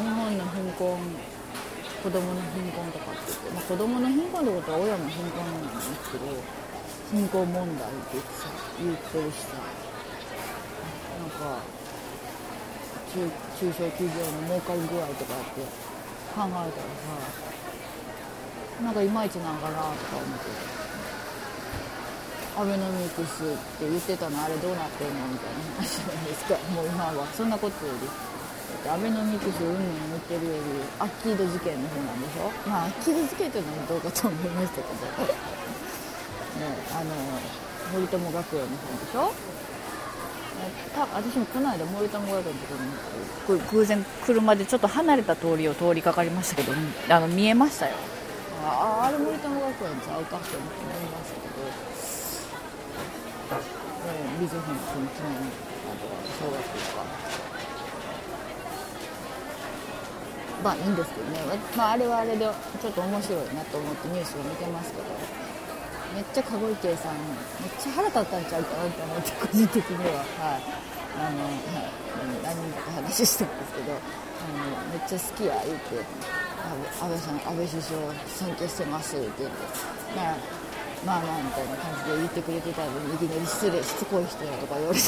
本の貧困子供の貧困とかって言って、まあ、子供の貧困ってことは親も貧困なんですけど貧困問題って言ってさ言ってるしさなんか中中小企業の儲かり具合とかって考えたらさなんかいまいちなんかなとか思って。アベノミクスって言ってたのあれどうなってんのみたいな話じゃないですかもう今はそんなことよりアベノミクスうんぬん言ってるよりアッキード事件の方なんでしょ？まあアッキード事件っていうのはどうかと思いましたけどねあの森友学園の方でしょ？た私もこの間森友学園のところに偶然車でちょっと離れた通りを通りかかりましたけどあの見えましたよ。あああれ森友学園ちゃうかって思いましたけど、えー、美女編その記念あと小学かまあいいんですけどね、まあ、あれはあれでちょっと面白いなと思ってニュースを見てますけど。めっちゃ籠池さんめっちゃ腹立ったんちゃうかなって思って個人的には。はい。あの、はい、何人か話したんですけどあのめっちゃ好きや言って安倍さん安倍首相尊敬してますって言って。まあまあまあみたいな感じで言ってくれてたのにいきなり失礼しつこい人やとか言われて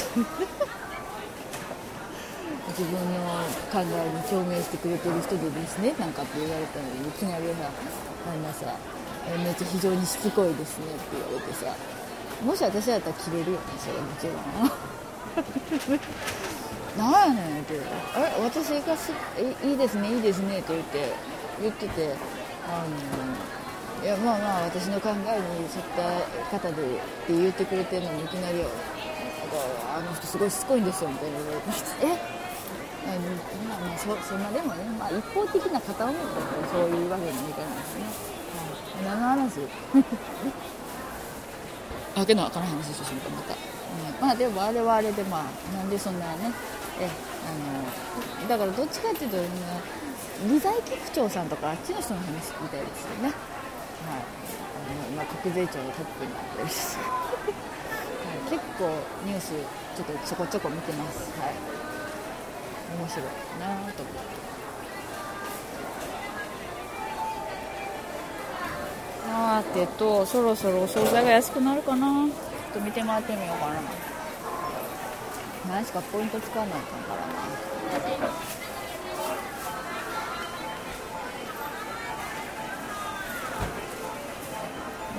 自分の考えに共鳴してくれてる人でですねなんかって言われたのにいきなりさあのさめっちゃ非常にしつこいですねって言われてさもし私だったら切れるよねそれもちろんなんやねんって「あれ私がすいいですねいいですね」って言って言っててあのいやまあまあ私の考えに沿った方でって言ってくれてるのにいきなりあの人すごいしつこいんですよみたいな言われて「*laughs* え？まあまあそそんなでもね、まあ、一方的な片思いだとそういうわけにもいかないですね、はい、何の話わけのわからん話してしまった。また、ね、まあでもあれはあれでまあなんでそんなねえあのだからどっちかっていうと、ね、理財局長さんとかあっちの人の話みたいですよね。はいあの、まあ、国税庁のトップになってるし、はい、結構ニュースちょっとちょこちょこ見てます。はい。面白いなと思って。あーてとそろそろお惣菜が安くなるかな？ちょっと見て回ってみようかな。何しかポイント使わないかんからな。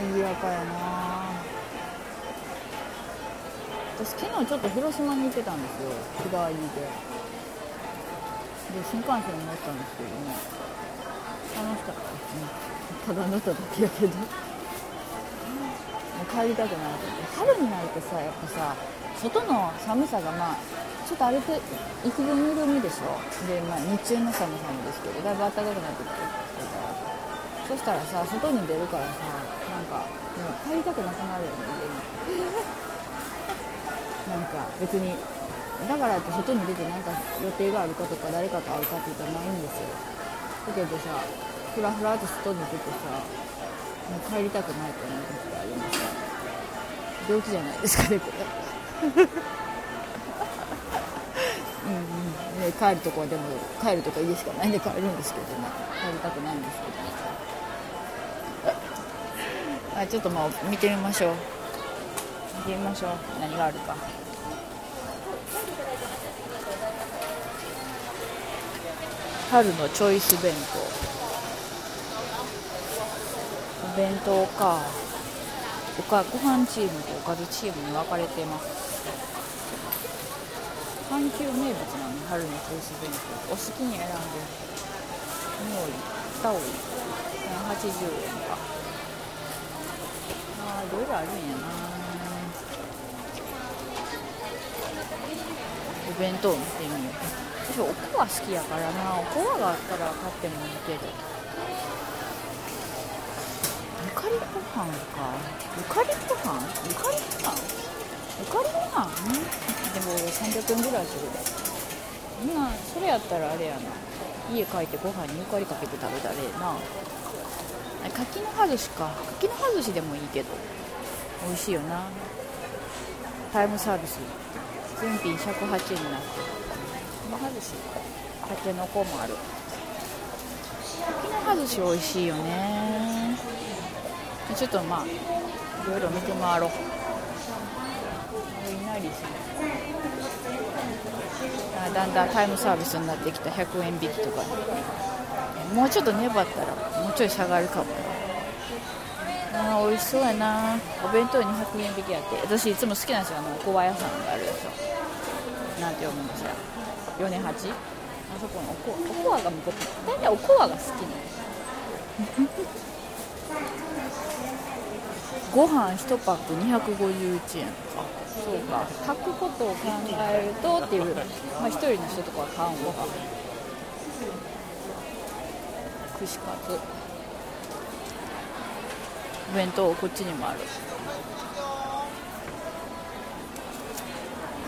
賑やかやな。私昨日ちょっと広島に行ってたんですよ。日帰りで。で新幹線に乗ったんですけどね。楽しかったですね。ただ乗っただけやけど。もう帰りたくないと思って春になるとさやっぱさ外の寒さがまあちょっとあれって幾分緩みでしょ。で、まあ、日中の寒さもですけどだいぶ暖かくなってきてそしたらさ外に出るからさかもう帰りたくなくなるよね家に。なんか別にだからって外に出てなんか予定があるかとか誰かと会うかって言ったらないんですよ。だけどさふらふらと外に出てさもう帰りたくないって思う時があります。病気じゃないですかねこれ。*laughs* うんうん。ね帰るとこはでも帰るとこ家しかないんで帰るんですけどね。帰りたくないんですけどね。ちょっとまあ見てみましょう。見てみましょう。何があるか。春のチョイス弁当。お弁当か。おかご飯チームとおかずチームに分かれてます。阪急名物なの春のチョイス弁当。お好きに選んで。2折2折1080円か。いろいろあるんやな。お弁当見てみよう。私おこわ好きやからな。おこわがあったら買ってもいいけど。ゆかりご飯か。ゆかりご飯？ゆかりご飯？ゆかりご飯？でも300円ぐらいするで。今それやったらあれやな。家帰ってご飯にゆかりかけて食べたらええな。柿の葉寿司か。柿の葉寿司でもいいけど。美味しいよな。タイムサービス。全品108円になってる。の葉寿司。たけのこもある。柿の葉寿司美味しいよね。ちょっとまあいろいろ見て回ろう。いなりしあだんだんタイムサービスになってきた。100円引きとかもうちょっと粘ったらもうちょい下がるかも。あー美味しそうやな。お弁当200円引きやって。私いつも好きなんですよあのおこわ屋さんがあるでしょなんて読むんですよ米八？あそこのおこおこわが僕大体おこわが好きなの *laughs* ご飯1パック251円。そうか。炊くことを考えるとっていう、まあ、1人の人とかは買うんか串カツ。お弁当こっちにもある。う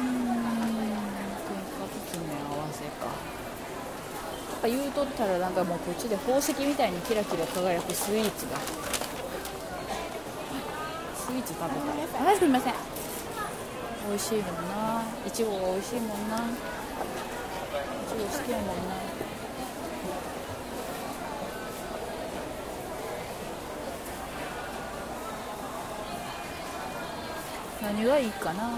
ーん天かつ詰め合わせか。やっぱ言うとったらなんかもうこっちで宝石みたいにキラキラ輝くスイーツが。スイーツ食べたい。はいすみません。美味しいもんな。いちごが美味しいもんな。いちご好きやもんな何がいいかな。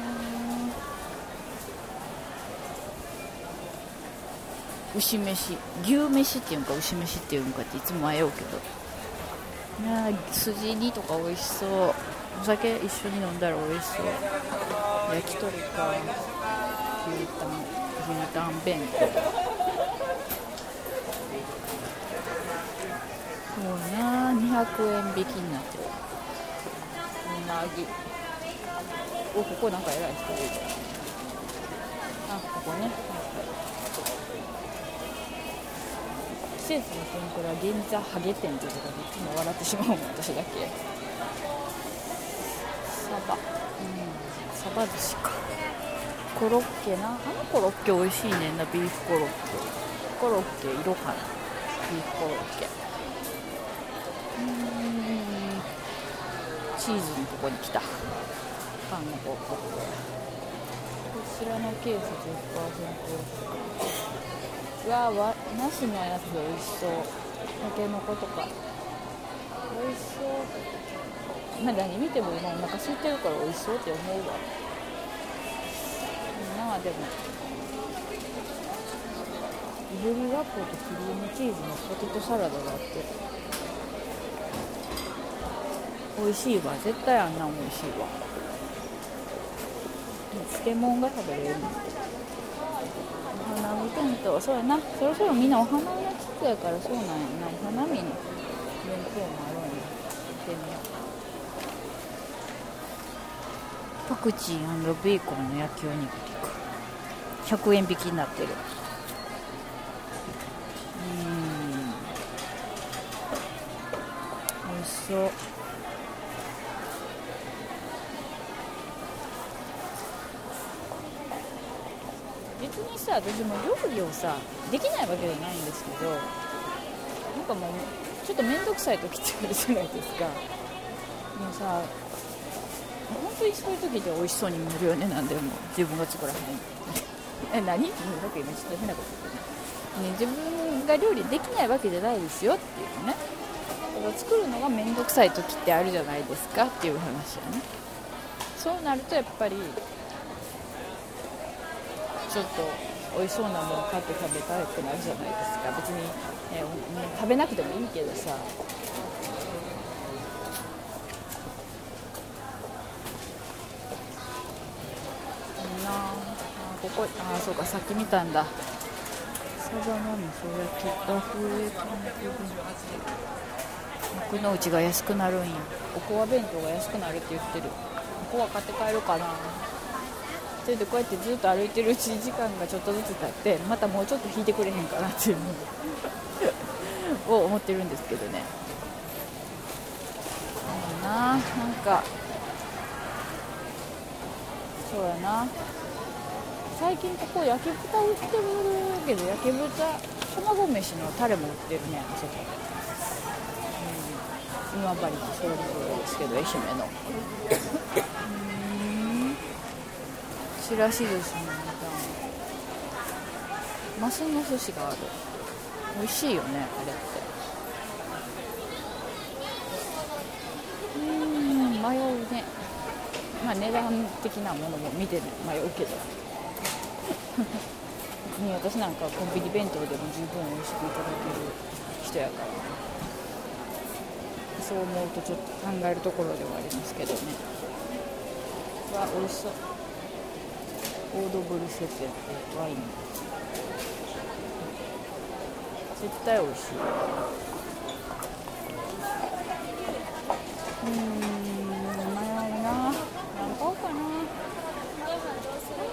牛飯。牛飯っていうか牛飯っていうんかっていつも迷うけど。なあ筋煮とか美味しそう。お酒一緒に飲んだら美味しそう。焼き鳥か。牛タン牛タン弁当。もうな200円引きになってる。うなぎ。おここなんか偉い人いるあここね。季節の天ぷら銀座ハゲ店っていうところでいつも笑ってしまうもん私だけ。サバ。うん。サバ寿司か。コロッケな。あのコロッケ美味しいねんなビーフコロッケ。コロッケ色かな。ビーフコロッケ。うーん。チーズのとこに来たパンのこここちらのケース10%うわわなしのやつ美味しそう。たけのことか。美味しそう。まあ何見ても今お腹空いてるから美味しそうって思うわ。なあでもイベリラッポとクリームチーズのポテトサラダがあって。美味しいわ。絶対あんな美味しいわ。漬物が食べれるの。お花見弁当そうやな。そろそろみんなお花見の季節やからそうなんや。なお花見の弁当もあるんや行ってみようパクチーベーコンの焼きおにぎりか。100円引きになってる。うん。美味しそう。別にさ私も料理をさできないわけじゃないんですけどなんかもうちょっと面倒くさい時ってあるじゃないですか。でもさ本当にそういう時って美味しそうに見えるよねなんでも自分が作らへん *laughs* え何？うんだって今ちょっと変なこと言ってね、自分が料理できないわけじゃないですよっていうね。ただ作るのが面倒くさい時ってあるじゃないですかっていう話やね。そうなるとやっぱりちょっと美味しそうなもの買って食べたくなるじゃないですか。別に、ねね食べなくてもいいけどさ。なあここあそうかさっき見たんだ。サバの味噌焼き和風韓国幕の内が安くなるんや。おこわ弁当が安くなるって言ってる。おこわ買って帰ろうかな。それでこうやってずっと歩いてるうち時間がちょっとずつ経ってまたもうちょっと引いてくれへんかなっていうのを思ってるんですけどね。そうななんかそうやな。最近ここ焼き豚売ってるけど焼き豚卵飯のタレも売ってるねあそこ、うん、今治とそういうところですけど愛媛の。ちらし寿司のネタマスの寿司がある美味しいよね。あれってうん迷うね。まあ値段的なものも見て迷うけどに私なんかコンビニ弁当でも十分美味しくいただける人やからそう思うとちょっと考えるところではありますけどね。わ美味しそうオードブルセットやってワイン。絶対美味しい。うん迷うな。何買おうかな。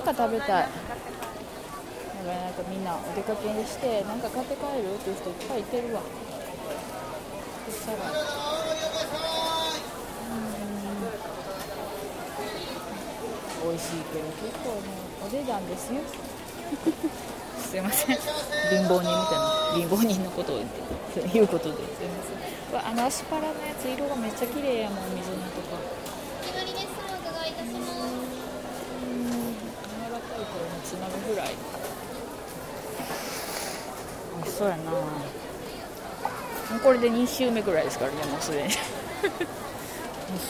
なんか食べたい。なんかみんなお出かけしてなんか買って帰るっていう人いっぱいいてるわ。そしたらうん。美味しいけど結構ね。お値段ですよ。すいません。貧乏人みたいな貧乏人のことを言うことで。すいません。あのアスパラのやつ色がめっちゃ綺麗やもん水菜とか。うん。柔らかいこれもつ鍋フライ美味しそうやな。もうこれで2週目ぐらいですからねもうすでに。*laughs* 2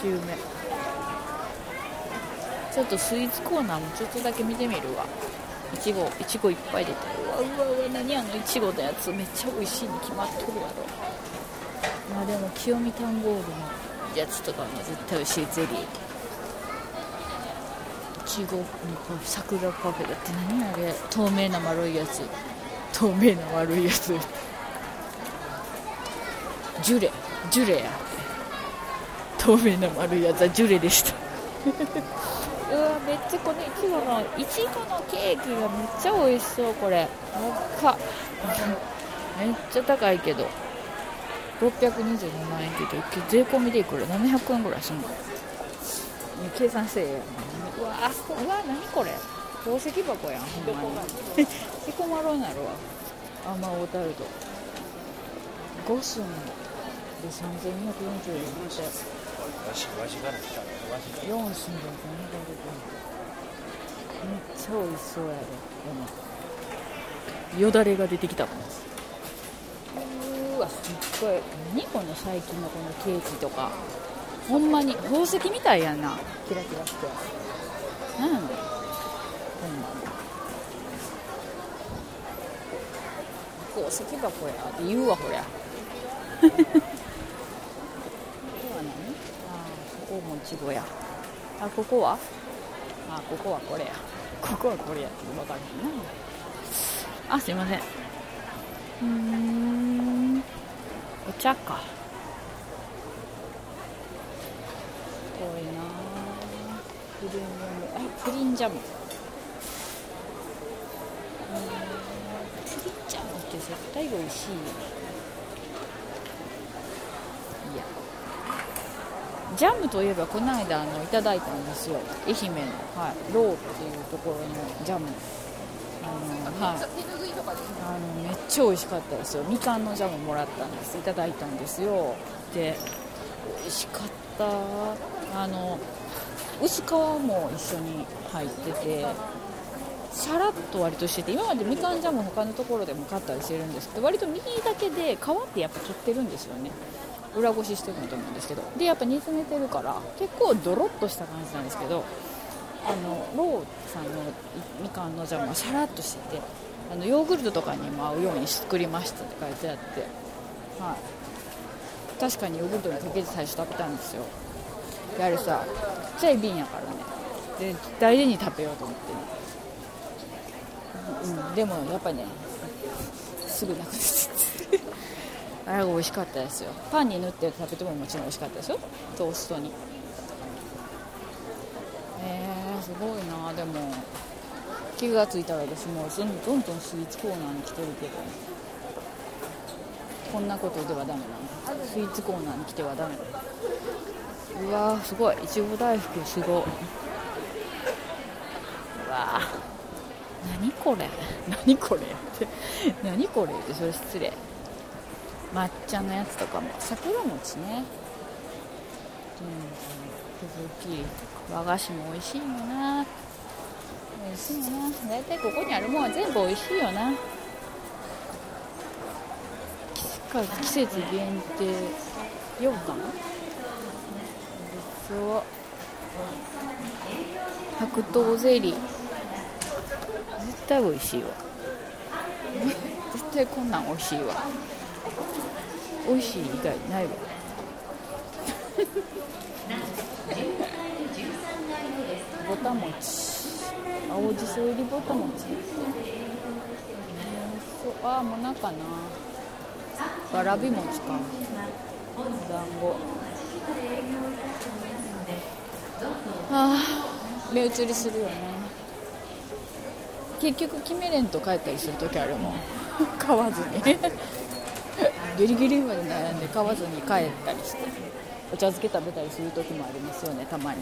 週目ちょっとスイーツコーナーもちょっとだけ見てみるわ。いちごいちごいっぱい出てる。わうわうわ何あのいちごのやつめっちゃ美味しいに決まっとるやろ。まあでも清見タンボールのやつとかも絶対美味しいゼリー。いちごのパフ桜パフェだって何あれ。透明な丸いやつ。透明な丸いやつ。ジュレ。ジュレや。透明な丸いやつはジュレでした。うわめっちゃこのいちごのいちごのケーキがめっちゃ美味しそうこれ。高っ *laughs* めっちゃ高いけど。627万円って言って税込みでいくら？700円ぐらいすんの？計算せえやうわうわ何これ？宝石箱やんほんまに。引こまろうなるわ。あんまオータルト5寸で3240円めっちゃ4寸でめっちゃ美味しそうやででも。よだれが出てきた。もんうわすっごい。何この最近のこのケーキとか。ほんまに宝石みたいやな。キラキラして。何なん。だよほん宝石箱や。って言うわこりゃこもいちごやあここは？あここはこれや。ここはこれや。って分かるなあすいません。うん。お茶か。すごいな。プリンあプリンジャム。プリンジャムって絶対美味しいよジャムといえばこの間あのいただいたんですよ。愛媛の、はい、ローっていうところのジャム。あの、はい、あのめっちゃ美味しかったですよ。みかんのジャムもらったんです。いただいたんですよ。で美味しかった。あの薄皮も一緒に入っててさらっと割としてて今までみかんジャム他のところでも買ったりしてるんですけど割と右だけで皮ってやっぱ取ってるんですよね。裏ごししてるんだと思うんですけど。でやっぱ煮詰めてるから結構ドロッとした感じなんですけどあのローさんのみかんのジャムはさらっとしててあのヨーグルトとかにも合うように作りましたって書いてあって、はい、確かにヨーグルトにかけて最初食べたんですよ。であれさちっちゃい瓶やからね。で大事に食べようと思ってね、うん、でもやっぱねすぐなくなっちゃって。あれが美味しかったですよ。パンに塗って食べてももちろん美味しかったですよ。トーストに。えー、すごいな。でも気がついたら私もうどんどんどんスイーツコーナーに来てるけどこんなことではダメなの。スイーツコーナーに来てはダメうわすごい。いちご大福すごい。うわー。何これ。何これって。何これって。それ失礼。抹茶のやつとかも。桜餅ね。うん。続き和菓子も美味しいよな。美味しいよな。大体ここにあるもんは全部美味しいよな。季節限定。ようかな。そう白桃ゼリー。絶対美味しいわ。*laughs* 絶対こんなん美味しいわ美味しい以外ないわ。ぼたもち。青じそ入りぼたもち。そうあもなかな。わらび餅か。団子。ああ目移りするよね。結局決めれんと帰ったりする時あるもん。*laughs* 買わずに。ギリギリまで悩んで買わずに帰ったりしてお茶漬け食べたりする時もありますよねたまに。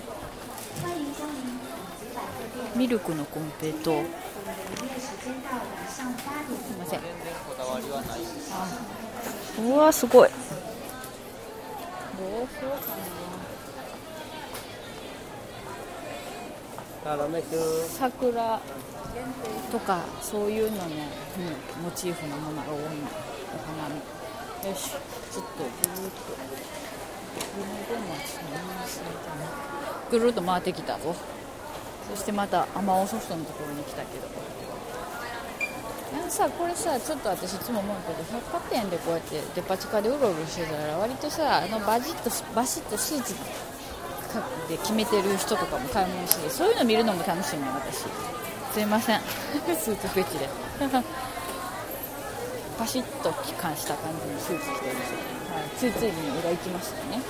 ミルクのコンペイトすいません。うわすごい。どうしようかな。桜とかそういうのの、うん、モチーフのものが多いの。お花見よしちょっと。ぐーっとぐるっと回ってきたぞ。そしてまたアマオソフトのところに来たけど。あさこれさちょっと私いつも思うけど百貨店でこうやってデパ地下でうろうろしてたら割とさあのバジッとバシッとスーツで決めてる人とかも買い物してそういうの見るのも楽しいの私。すいません。*laughs* スーツフェチで。*laughs* パシッと機関した感じのスーツ着てるんですよ、はい、ついついに裏行きましたね、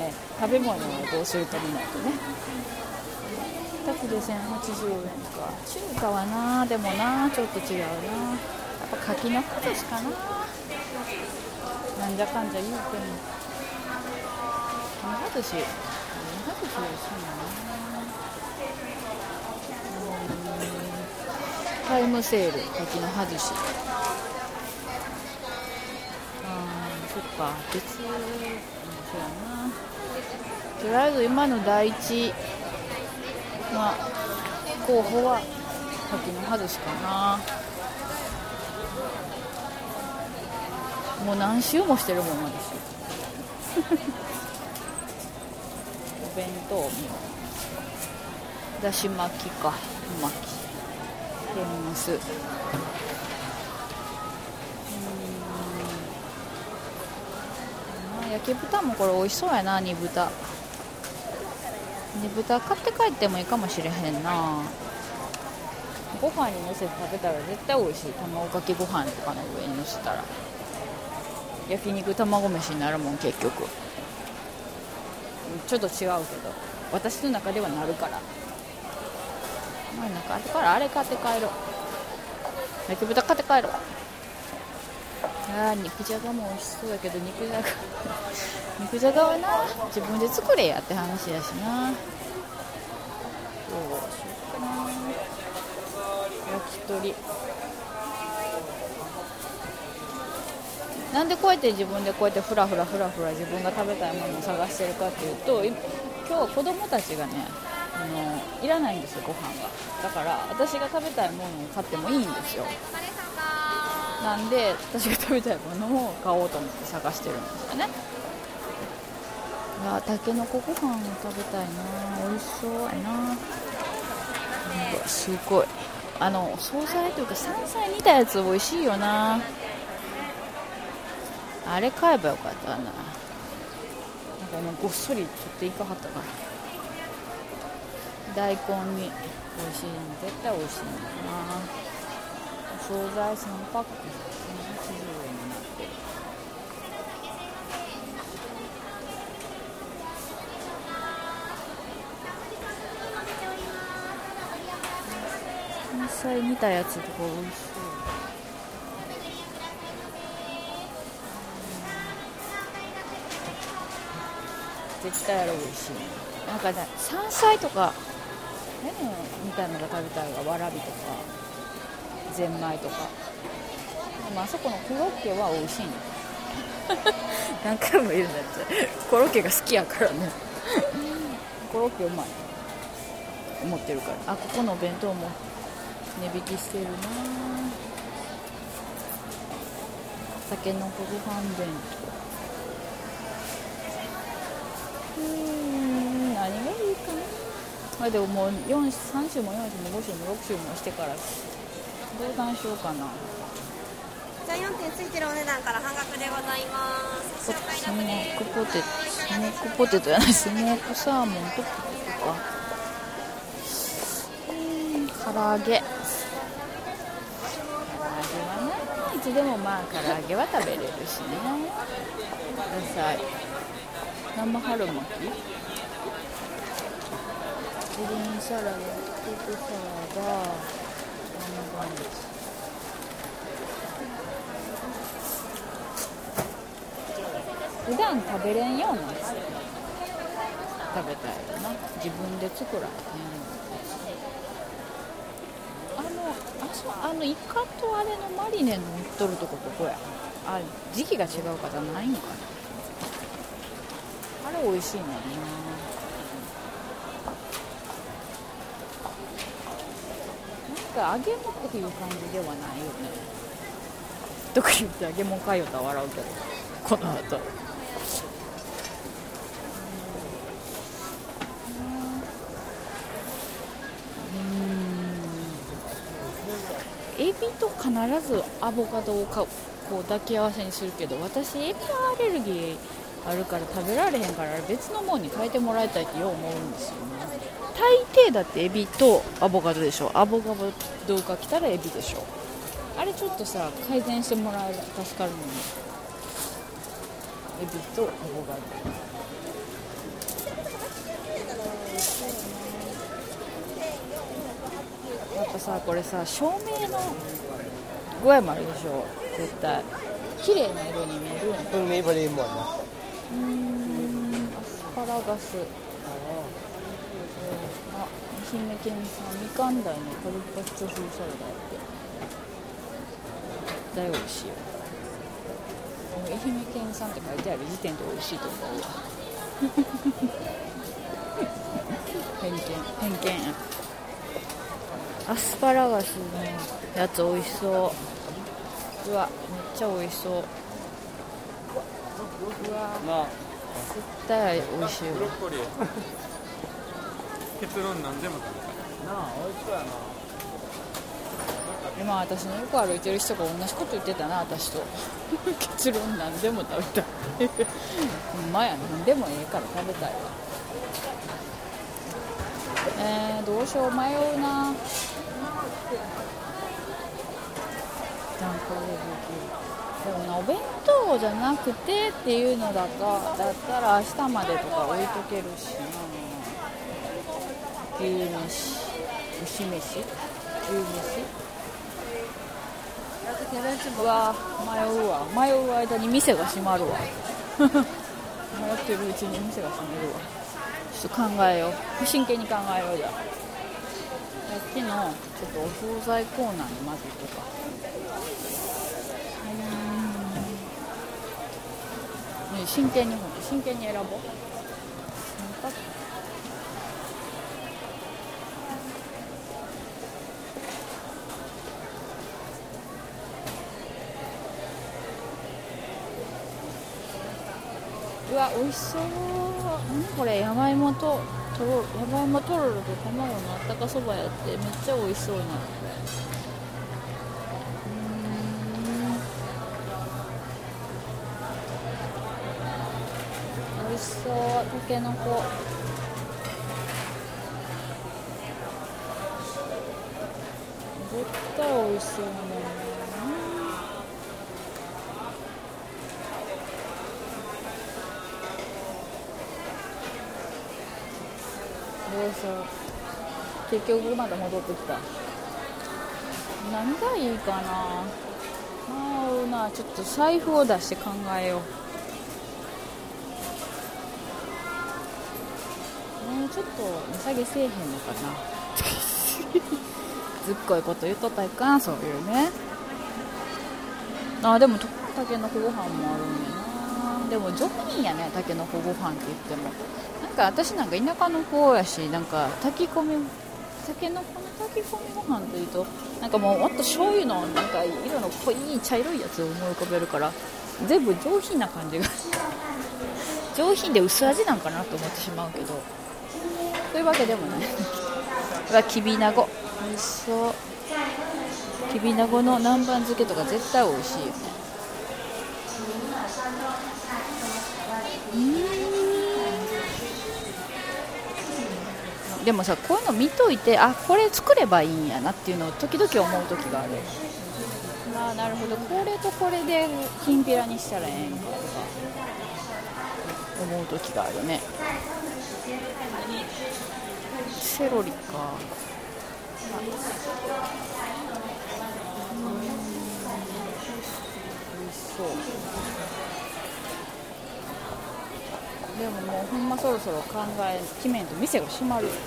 え食べ物をどうすると見ないとね2つで1080円か中華はなでもなちょっと違うなやっぱ柿の葉しかな。なんじゃかんじゃ言うても。柿の葉寿司柿の葉寿司美味しいなタイムセール柿の葉寿司か。別そうやな。とりあえず今の第一まあ候補は柿の葉寿司かな。もう何周もしてるもん私。*laughs* お弁当も。だし巻きか。巻き。天むすうん焼き豚もこれ美味しそうやな煮豚。煮豚買って帰ってもいいかもしれへんな。ご飯にのせて食べたら絶対美味しい。卵かけご飯とかの上にのせたら。焼肉卵飯になるもん結局。ちょっと違うけど。私の中ではなるから。まあなんか後からあれ買って帰ろう。焼き豚買って帰ろうあ肉じゃがも美味しそうだけど肉じゃが *laughs* 肉じゃがはな自分で作れやって話やしな。どうしようかな。焼き鳥。なんでこうやって自分でこうやってふらふらふらふら自分が食べたいものを探してるかっていうと今日は子供たちがねあのいらないんですよご飯が。だから私が食べたいものを買ってもいいんですよ。なんで私が食べたいものを買おうと思って探してるんですよね。わたけのこご飯を食べたいな。美味しそうやな。すごい。あの惣菜というか山菜煮たやつ美味しいよな。あれ買えばよかったな。なんかもうごっそり取っていかはったから。大根に美味しいの絶対美味しいのな惣菜3パック180円になってる菜煮たやつとか美味しそう絶対あれ美味しいなん。かね山菜とか何みたいなのが食べたいわわらびとかゼンマイとか。でもあそこのコロッケは美味しいの *laughs* 何回も言うんだって。コロッケが好きやからね。コロッケうまい。思ってるから。あここのお弁当も値引きしてるな。酒のこご飯弁当。うーん何がいいかな。まあでももう4 3週も4週も5週も6週もしてからどう談しようかな？じゃあ4点ついてるお値段から半額でございます。スモークポテトスモークポテトやないスモークサーモンとポテトか。うーん唐揚げ。唐揚げはないつでもまあ唐揚げは食べれるしね。野菜。生春巻き。グリーンサラダポテトサラダ普段食べれんようなやつ食べたいよな。自分で作らへんあのあそうあのイカとあれのマリネの売っとるとこここや。あ時期が違うからないんかな。あれ美味しいねんななんか揚げ物っていう感じではないよね。特に言って揚げ物かよとは笑うけど。この後。エビと必ずアボカドをかこう抱き合わせにするけど私エビアレルギーあるから食べられへんから別のものに変えてもらいたいってよう思うんですよね。大抵だってエビとアボカドでしょ。アボカドが来たらエビでしょ。あれちょっとさ改善してもらえると助かるのにエビとアボカド。やっぱさこれさ照明の具合もあるでしょ。絶対。綺麗な色に見えるよね?うーんアスパラガス。あ愛媛県産みかん鯛のカルパッチョ風サラダって絶対美味しい。よ愛媛県産って書いてある時点で美味しいと思うわ偏見偏見アスパラガスのやつ美味しそううわめっちゃ美味しそううわ絶対美味しいわ結論なんでも食べたい。Nó, ôi trời mà. 今私の横歩いてる人が同じこと言ってたな私と。*laughs* 結論何でも食べたい。*laughs* ほんまや何でもええから食べたいわ。えー、どうしよう迷うな。ダンクレビューでもなお弁当じゃなくてっていうのだかだったら明日までとか置いとけるしな。牛飯？牛飯？牛飯？うわ迷うわ。迷う間に店が閉まるわ。*laughs* 迷ってるうちに店が閉めるわ。ちょっと考えよう。真剣に考えようじゃ。あさっきのちょっとお惣菜コーナーにまず行こうか。うん。ね真剣にほん真剣に選ぼう。わ美味しそう。何これ山芋ととろ山芋とろろと卵のあったかそばやってめっちゃ美味しそうな。うん。美味しそう。たけのこ絶対美味しそうなもんなどう。結局まだ戻ってきた。何がいいかな。迷うな。ちょっと財布を出して考えよう。もうちょっと値下げせえへんのかな。*laughs* ずっこいこと言っとったいかん。そういうね。あでもたけのこご飯もあるんやな。でも上品やね。たけのこご飯って言っても。か私なんか田舎の方やしなんか炊き込みたけのこの炊き込みご飯というとなんかもうもっと醤油のなんか色の濃い茶色いやつを思い浮かべるから全部上品な感じが *laughs* 上品で薄味なんかなと思ってしまうけど。そういうわけでもない。*laughs* わきびなご。美味しそう。きびなごの南蛮漬けとか絶対美味しいよね。でもさこういうの見といてあこれ作ればいいんやなっていうのを時々思う時がある。ああなるほど。これとこれできんぴらにしたらええんかとか。思う時があるね。セロリか。美味しそうでももうほんまそろそろ考え決めんと店が閉まる。とり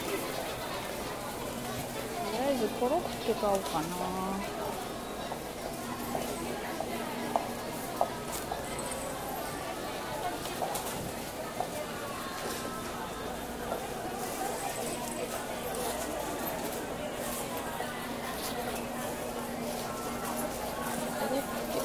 あえずコロッケ買おうかなコロッケ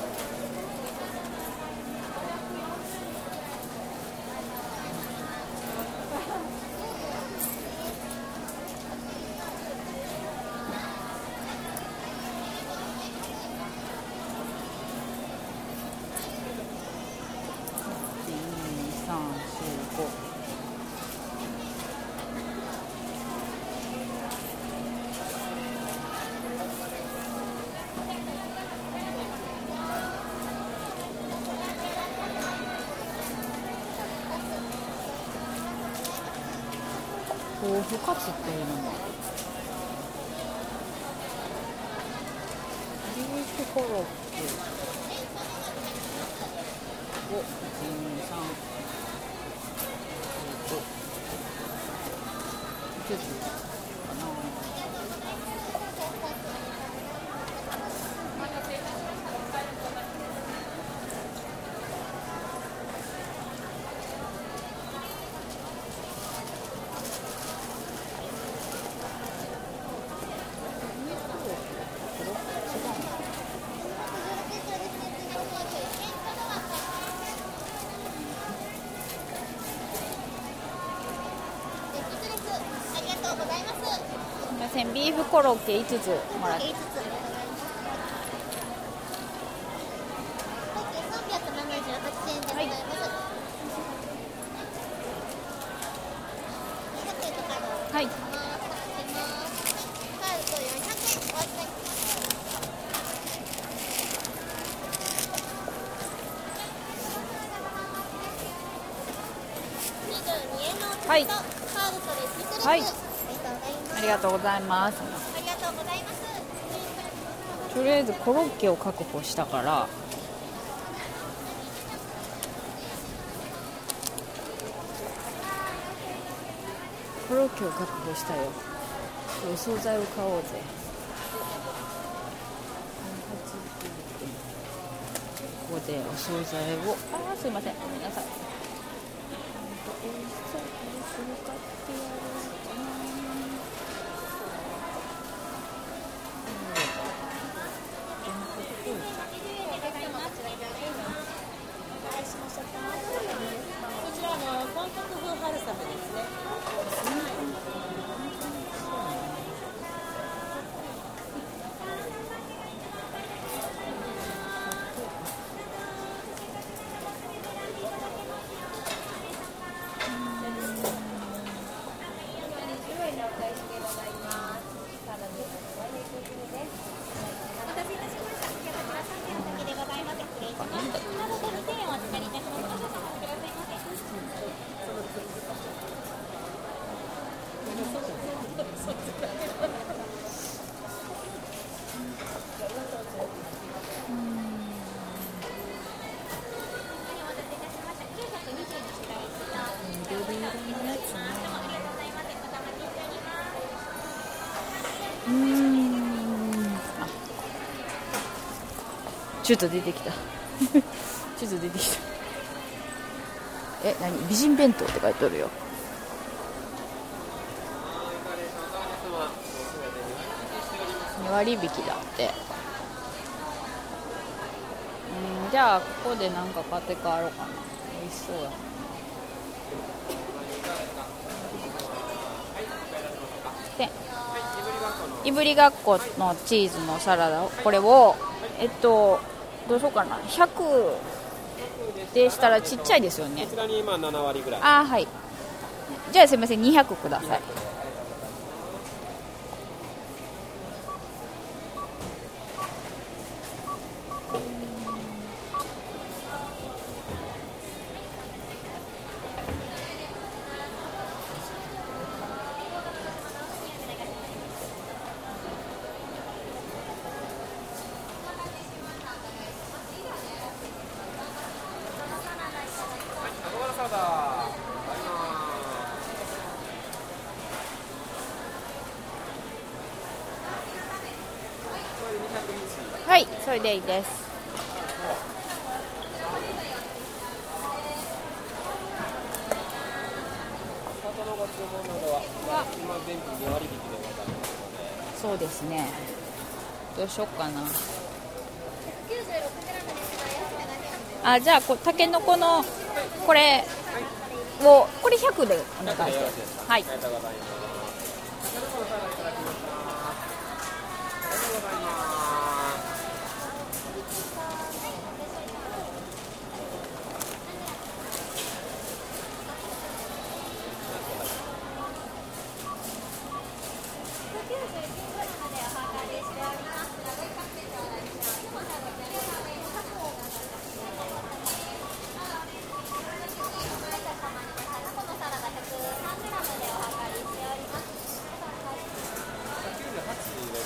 12345豆腐カツっていうのもビーフコロッケを123 5ちょっとかなありがとうございます。すみブコロッケ5つもらって5つお願いします。378円でございます。200円とカードはいカードと400円お預かり22円のおはい釣りとカードとレシートです。はいありがとうございます。ありがとうございますと。りあえずコロッケを確保したから。コロッケを確保したよ。お惣菜を買おうぜ。ここでお惣菜を。あーすいません。ごめんなさい。ちょっと出てきた。*laughs* ちょっと出てきた。え何？美人弁当って書いてあるよ。2割引きだって。うんじゃあここでなんか買って帰ろうかな。美味しそうやでいぶりがっこのチーズのサラダをこれをえっとどうしようかな。100でしたらちっちゃいですよね。こちらに今7割ぐらい。あーはい。じゃあすいません。200くださいアボカドサラダありますこれ201デイです。そうですね。どうしようかな。あじゃあこたけのこのこれをこれ百でお願いします。はいありがとうございますありがとうございますありがとうございます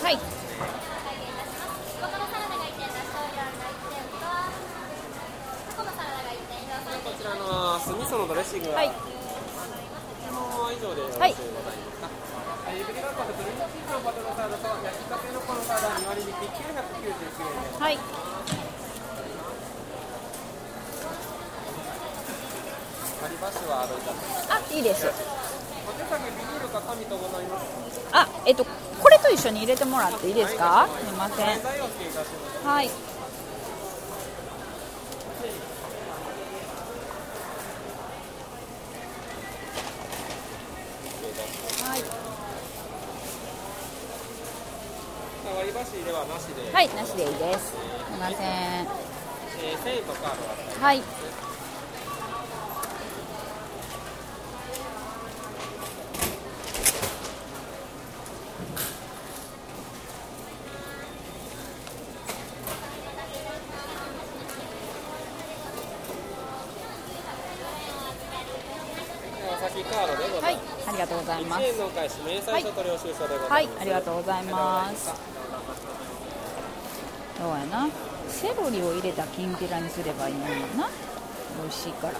はいこちらの酢味噌のドレッシングははい注文は以上でよろしゅうございますかはい、ブリガッコとグリーンチーズのポテトサラダと焼きたてのこのサラダ2割引き999円ですはい割り箸は歩いたあいいですお手提げビニールか紙とございますあえっとこれと一緒に入れてもらっていいですか？すいません。ロリを入れたきんぴらにすればいいのよな？美味しいから。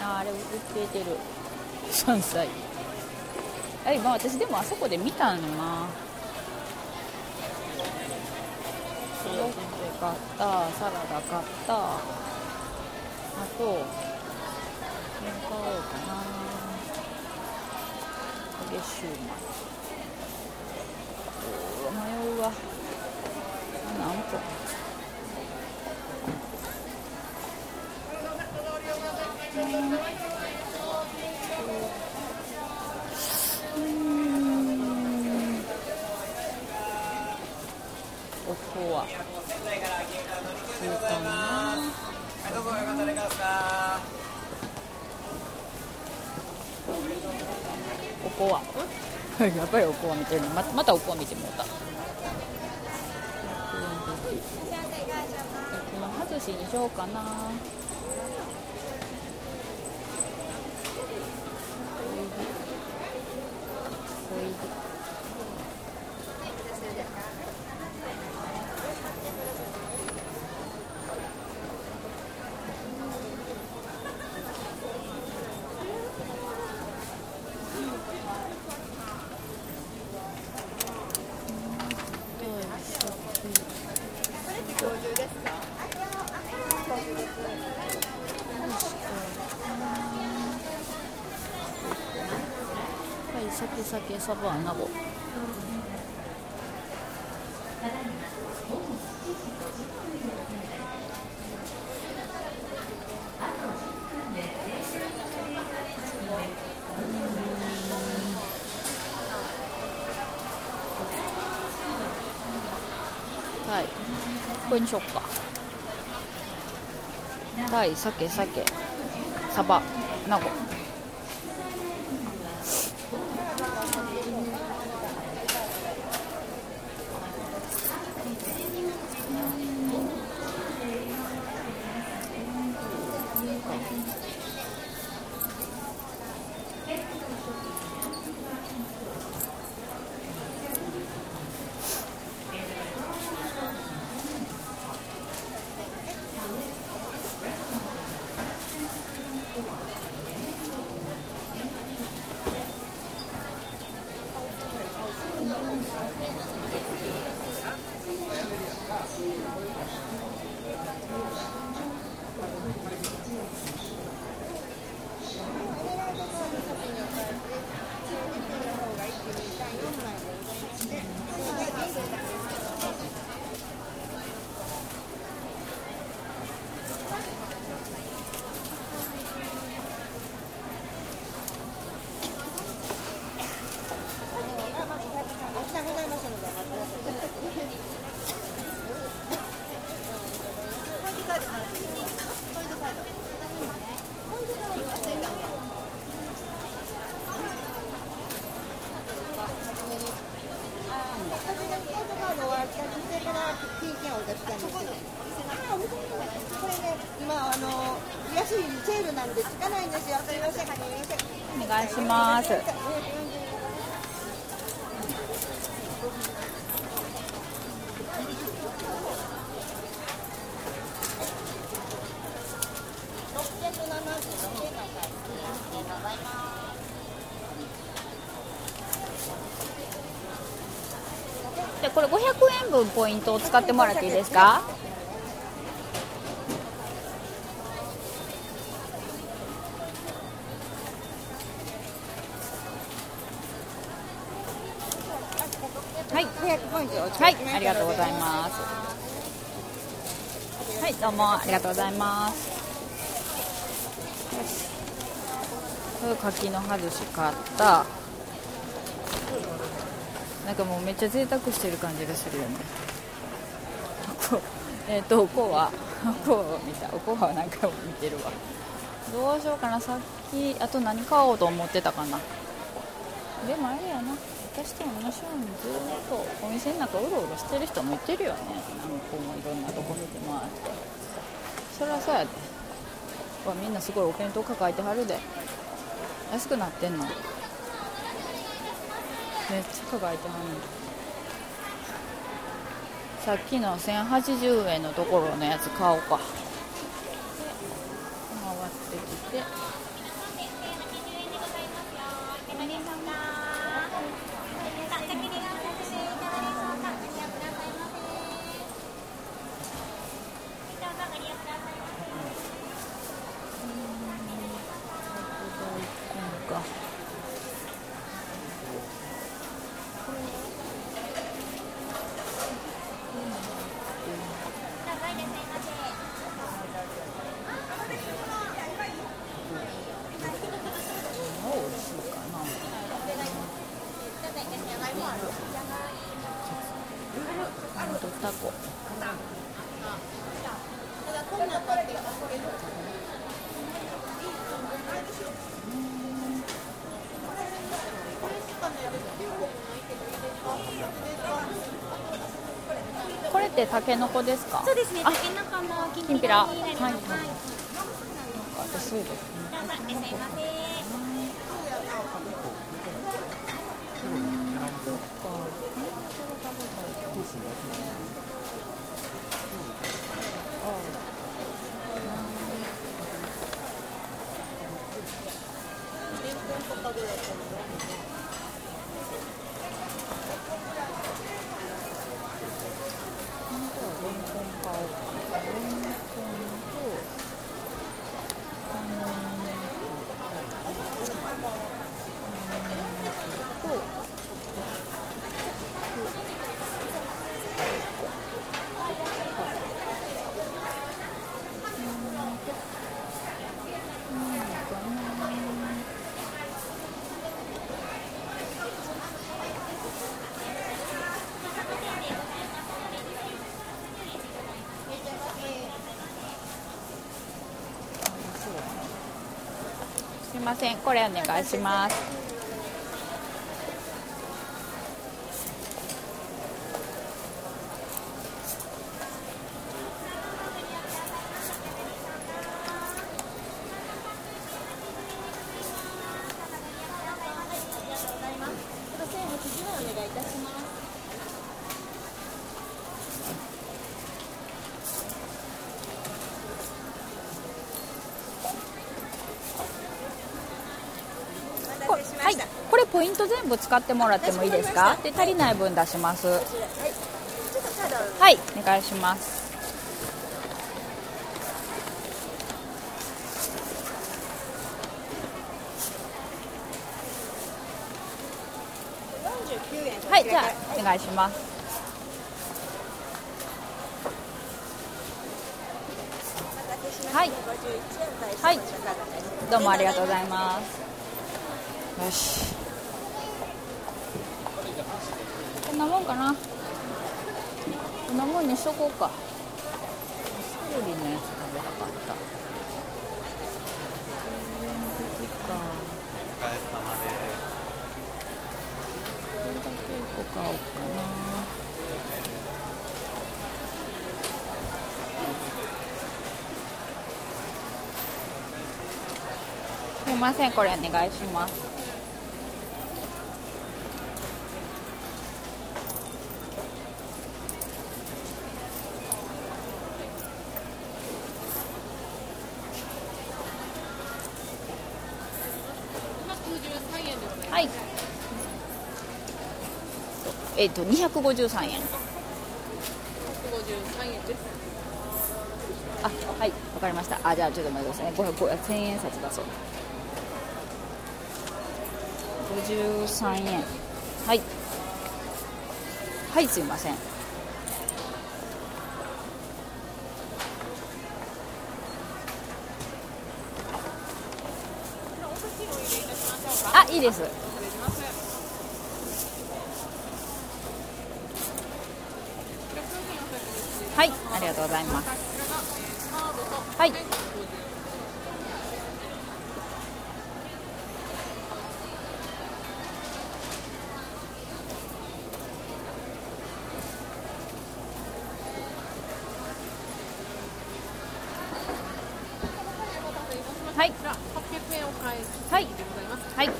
あああれ売ってる。山菜あ今私でもあそこで見たのな。コロッケ買った。サラダ買ったあと何買おうかな。揚げシューマイ。迷うわ。何個おこわやっぱりおこわ見てる。ままたおこわ見てもうた。この外しにしようかなそいで酒酒サバアナゴはいこれにしよっか。タイ鮭鮭。サバナゴ今あの安いセールなんでつかないんですよ。わかりません。お願いしますでこれ500円分ポイントを使ってもらっていいですか？はい。はい。ありがとうございます。はいどうも。ありがとうございます。柿の外し買った。なんかもうめっちゃ贅沢してる感じがするよねえっ、とおこはお *laughs* こを見た。おこわは何回も見てるわ。どうしようかな。さっきあと何買おうと思ってたかな。でもあれやな。私と同じようにずっとお店の中うろうろしてる人もいてるよね。何個もいろんなとこ見て回って。そりゃそうやで。わみんなすごいお弁当抱えてはるで。安くなってんの。めっちゃ抱えてはんの。さっきの1080円のところのやつ買おうか。タケノコですか？そうですね、あ竹中のききんぴらになります。はいません。これお願いしますこはいこれポイント全部使ってもらってもいいですか？で足りない分出します。はい。お願いします。49円はいじゃあお願いします。はい。はい。どうもありがとうございます。よしこんなもんかなこんなもんにしとこうか。セロリのやつ食べたかった。お疲れ様ですこれだけ1個買おうかな。すいませんこれお願いしますはいえっ、と253円。あはい。わかりました。あじゃあちょっと待ってくださいね。500 1000円札出そう。53円。はい。はいすいません。あいいですはいありがとうございます。はい。はい。はい。はい。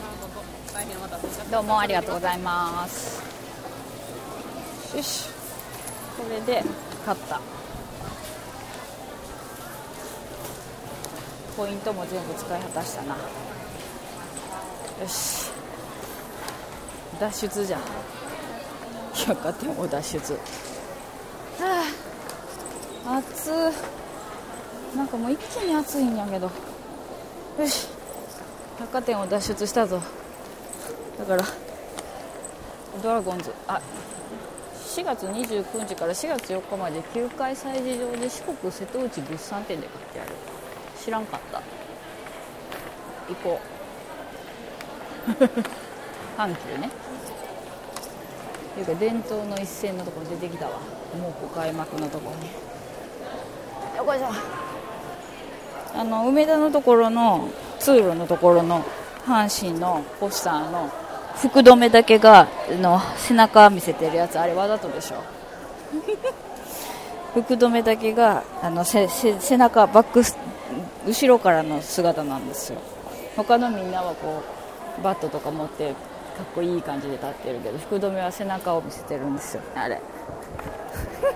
どうもありがとうございます。よし。これで。買った。ポイントも全部使い果たしたな。よし。脱出じゃん。百貨店を脱出。はあ。暑いなんかもう一気に暑いんやけど。よし。百貨店を脱出したぞ。だからドラゴンズ。あ4月29日から4月4日まで9回催事場で四国瀬戸内物産展で書いてある。知らんかった。行こう。*laughs* 阪急ね。っていうか伝統の一戦のところ出てきたわ。もう開幕のところ。によこいしょ。あの梅田のところの通路のところの阪神のポスターの服止めだけがあの背中見せてるやつあれわざとでしょ。*laughs* 服止めだけがあのせせ背中バックス後ろからの姿なんですよ。他のみんなはこうバットとか持ってかっこいい感じで立ってるけど福留は背中を見せてるんですよ。あれ。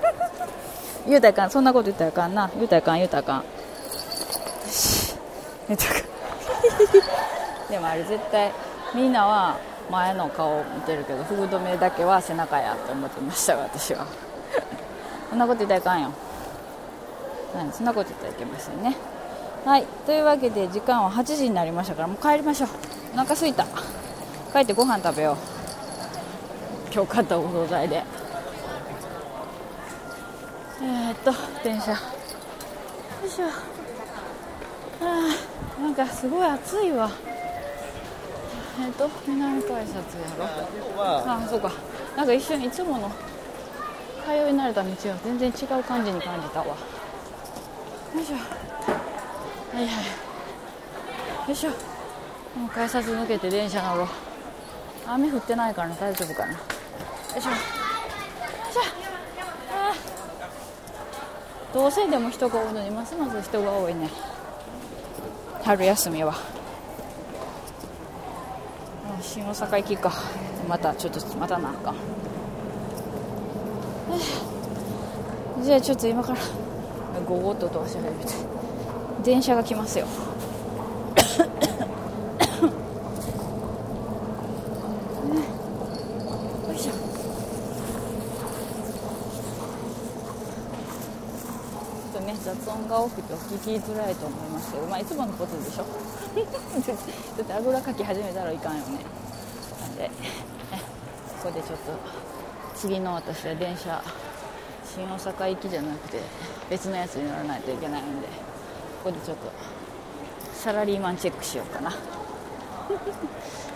*laughs* 言うたらあかん。そんなこと言ったらあかんな。言うたらあかん言うたらあかん。よ *laughs* し言うたらあかん。でもあれ絶対みんなは前の顔を見てるけど福留だけは背中やと思ってました私は。*laughs* そんなこと言ったらあかんよ。はいそんなこと言ったらいけませんね。はいというわけで時間は8時になりましたからもう帰りましょう。お腹すいた。帰ってご飯食べよう。今日買ったお惣菜で。えー、っと電車。よいしょ。あなんかすごい暑いわ。えー、っと南改札やろああそうか。なんか一瞬いつもの通い慣れた道は全然違う感じに感じたわ。よいしょ。はいはい。よいしょ。もう改札抜けて電車乗ろう。雨降ってないから大丈夫かな。よいしょ。よいしょ。あー。どうせでも人が多いのにますます人が多いね。春休みは。あ新大阪行きか。またちょっとまたなんか。じゃあちょっと今から。ゴゴッと通し始めて。電車が来ますよ。ちょっとね雑音が多くてお聞きづらいと思いますけどまあいつものことでしょ。*laughs* だってあぐらかき始めたらいかんよね。なんで *laughs* ここでちょっと次の私は電車新大阪行きじゃなくて別のやつに乗らないといけないんでここでちょっとサラリーマンチェックしようかな。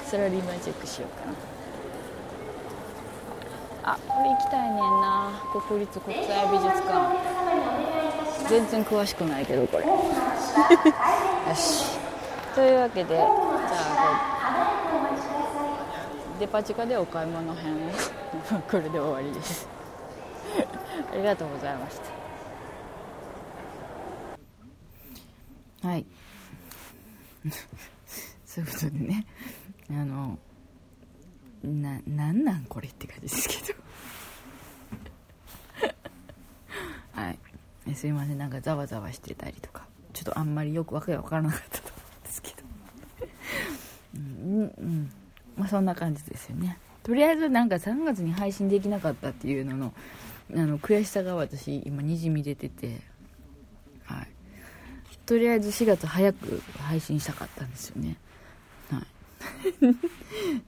サラリーマンチェックしようかな。*laughs* あこれ行きたいねんな。国立国際美術館。全然詳しくないけどこれ。よし。というわけでじゃあこデパ地下でお買い物編 *laughs* これで終わりです。*laughs* ありがとうございました。はい。*laughs* そういうことでねあのななんなんこれって感じですけど。はい。えすいません。なんかざわざわしてたりとか。ちょっとあんまりよくわけわからなかったうんうん。まあそんな感じですよね。とりあえずなんか3月に配信できなかったっていうののあの悔しさが私今にじみ出ててはい。とりあえず4月早く配信したかったんですよね。はい。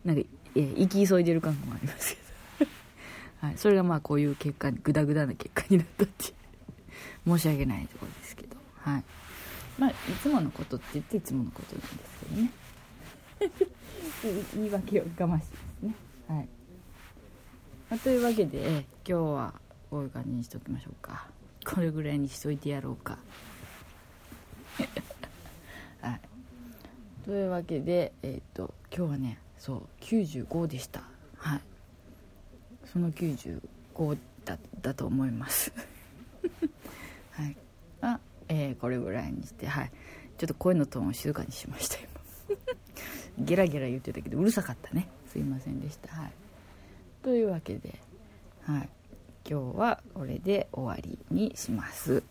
なんか、え、生き急いでる感もありますけど。はい。それがまあこういう結果グダグダな結果になったっていう。申し訳ないところですけど。はい。まあいつものことって言っていつものことなんですけどね。*laughs* 言い訳を我慢しますね。はい、まあ、というわけで今日はこういう感じにしときましょうか。これぐらいにしといてやろうか。*laughs* はい。というわけでえっ、と今日はねそう95でした。はい。その95だだと思います。*laughs* はい。あえー、これぐらいにしてはい。ちょっと声のトーンを静かにしました今。ゲラゲラ言ってたけどうるさかったね。すいませんでした。はい。というわけではい。今日はこれで終わりにします。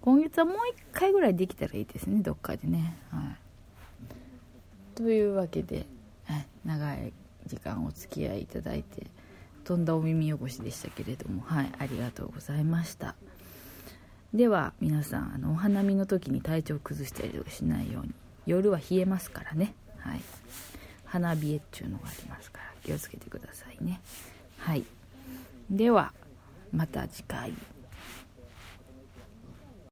今月はもう一回ぐらいできたらいいですね。どっかでね。はい。というわけで、はい、長い時間お付き合いいただいてとんだお耳汚しでしたけれどもはい。ありがとうございました。では皆さんあのお花見の時に体調崩したりとかしないように。夜は冷えますからね。はい。花冷えっちゅうのがありますから気をつけてくださいね。はい。ではまた次回。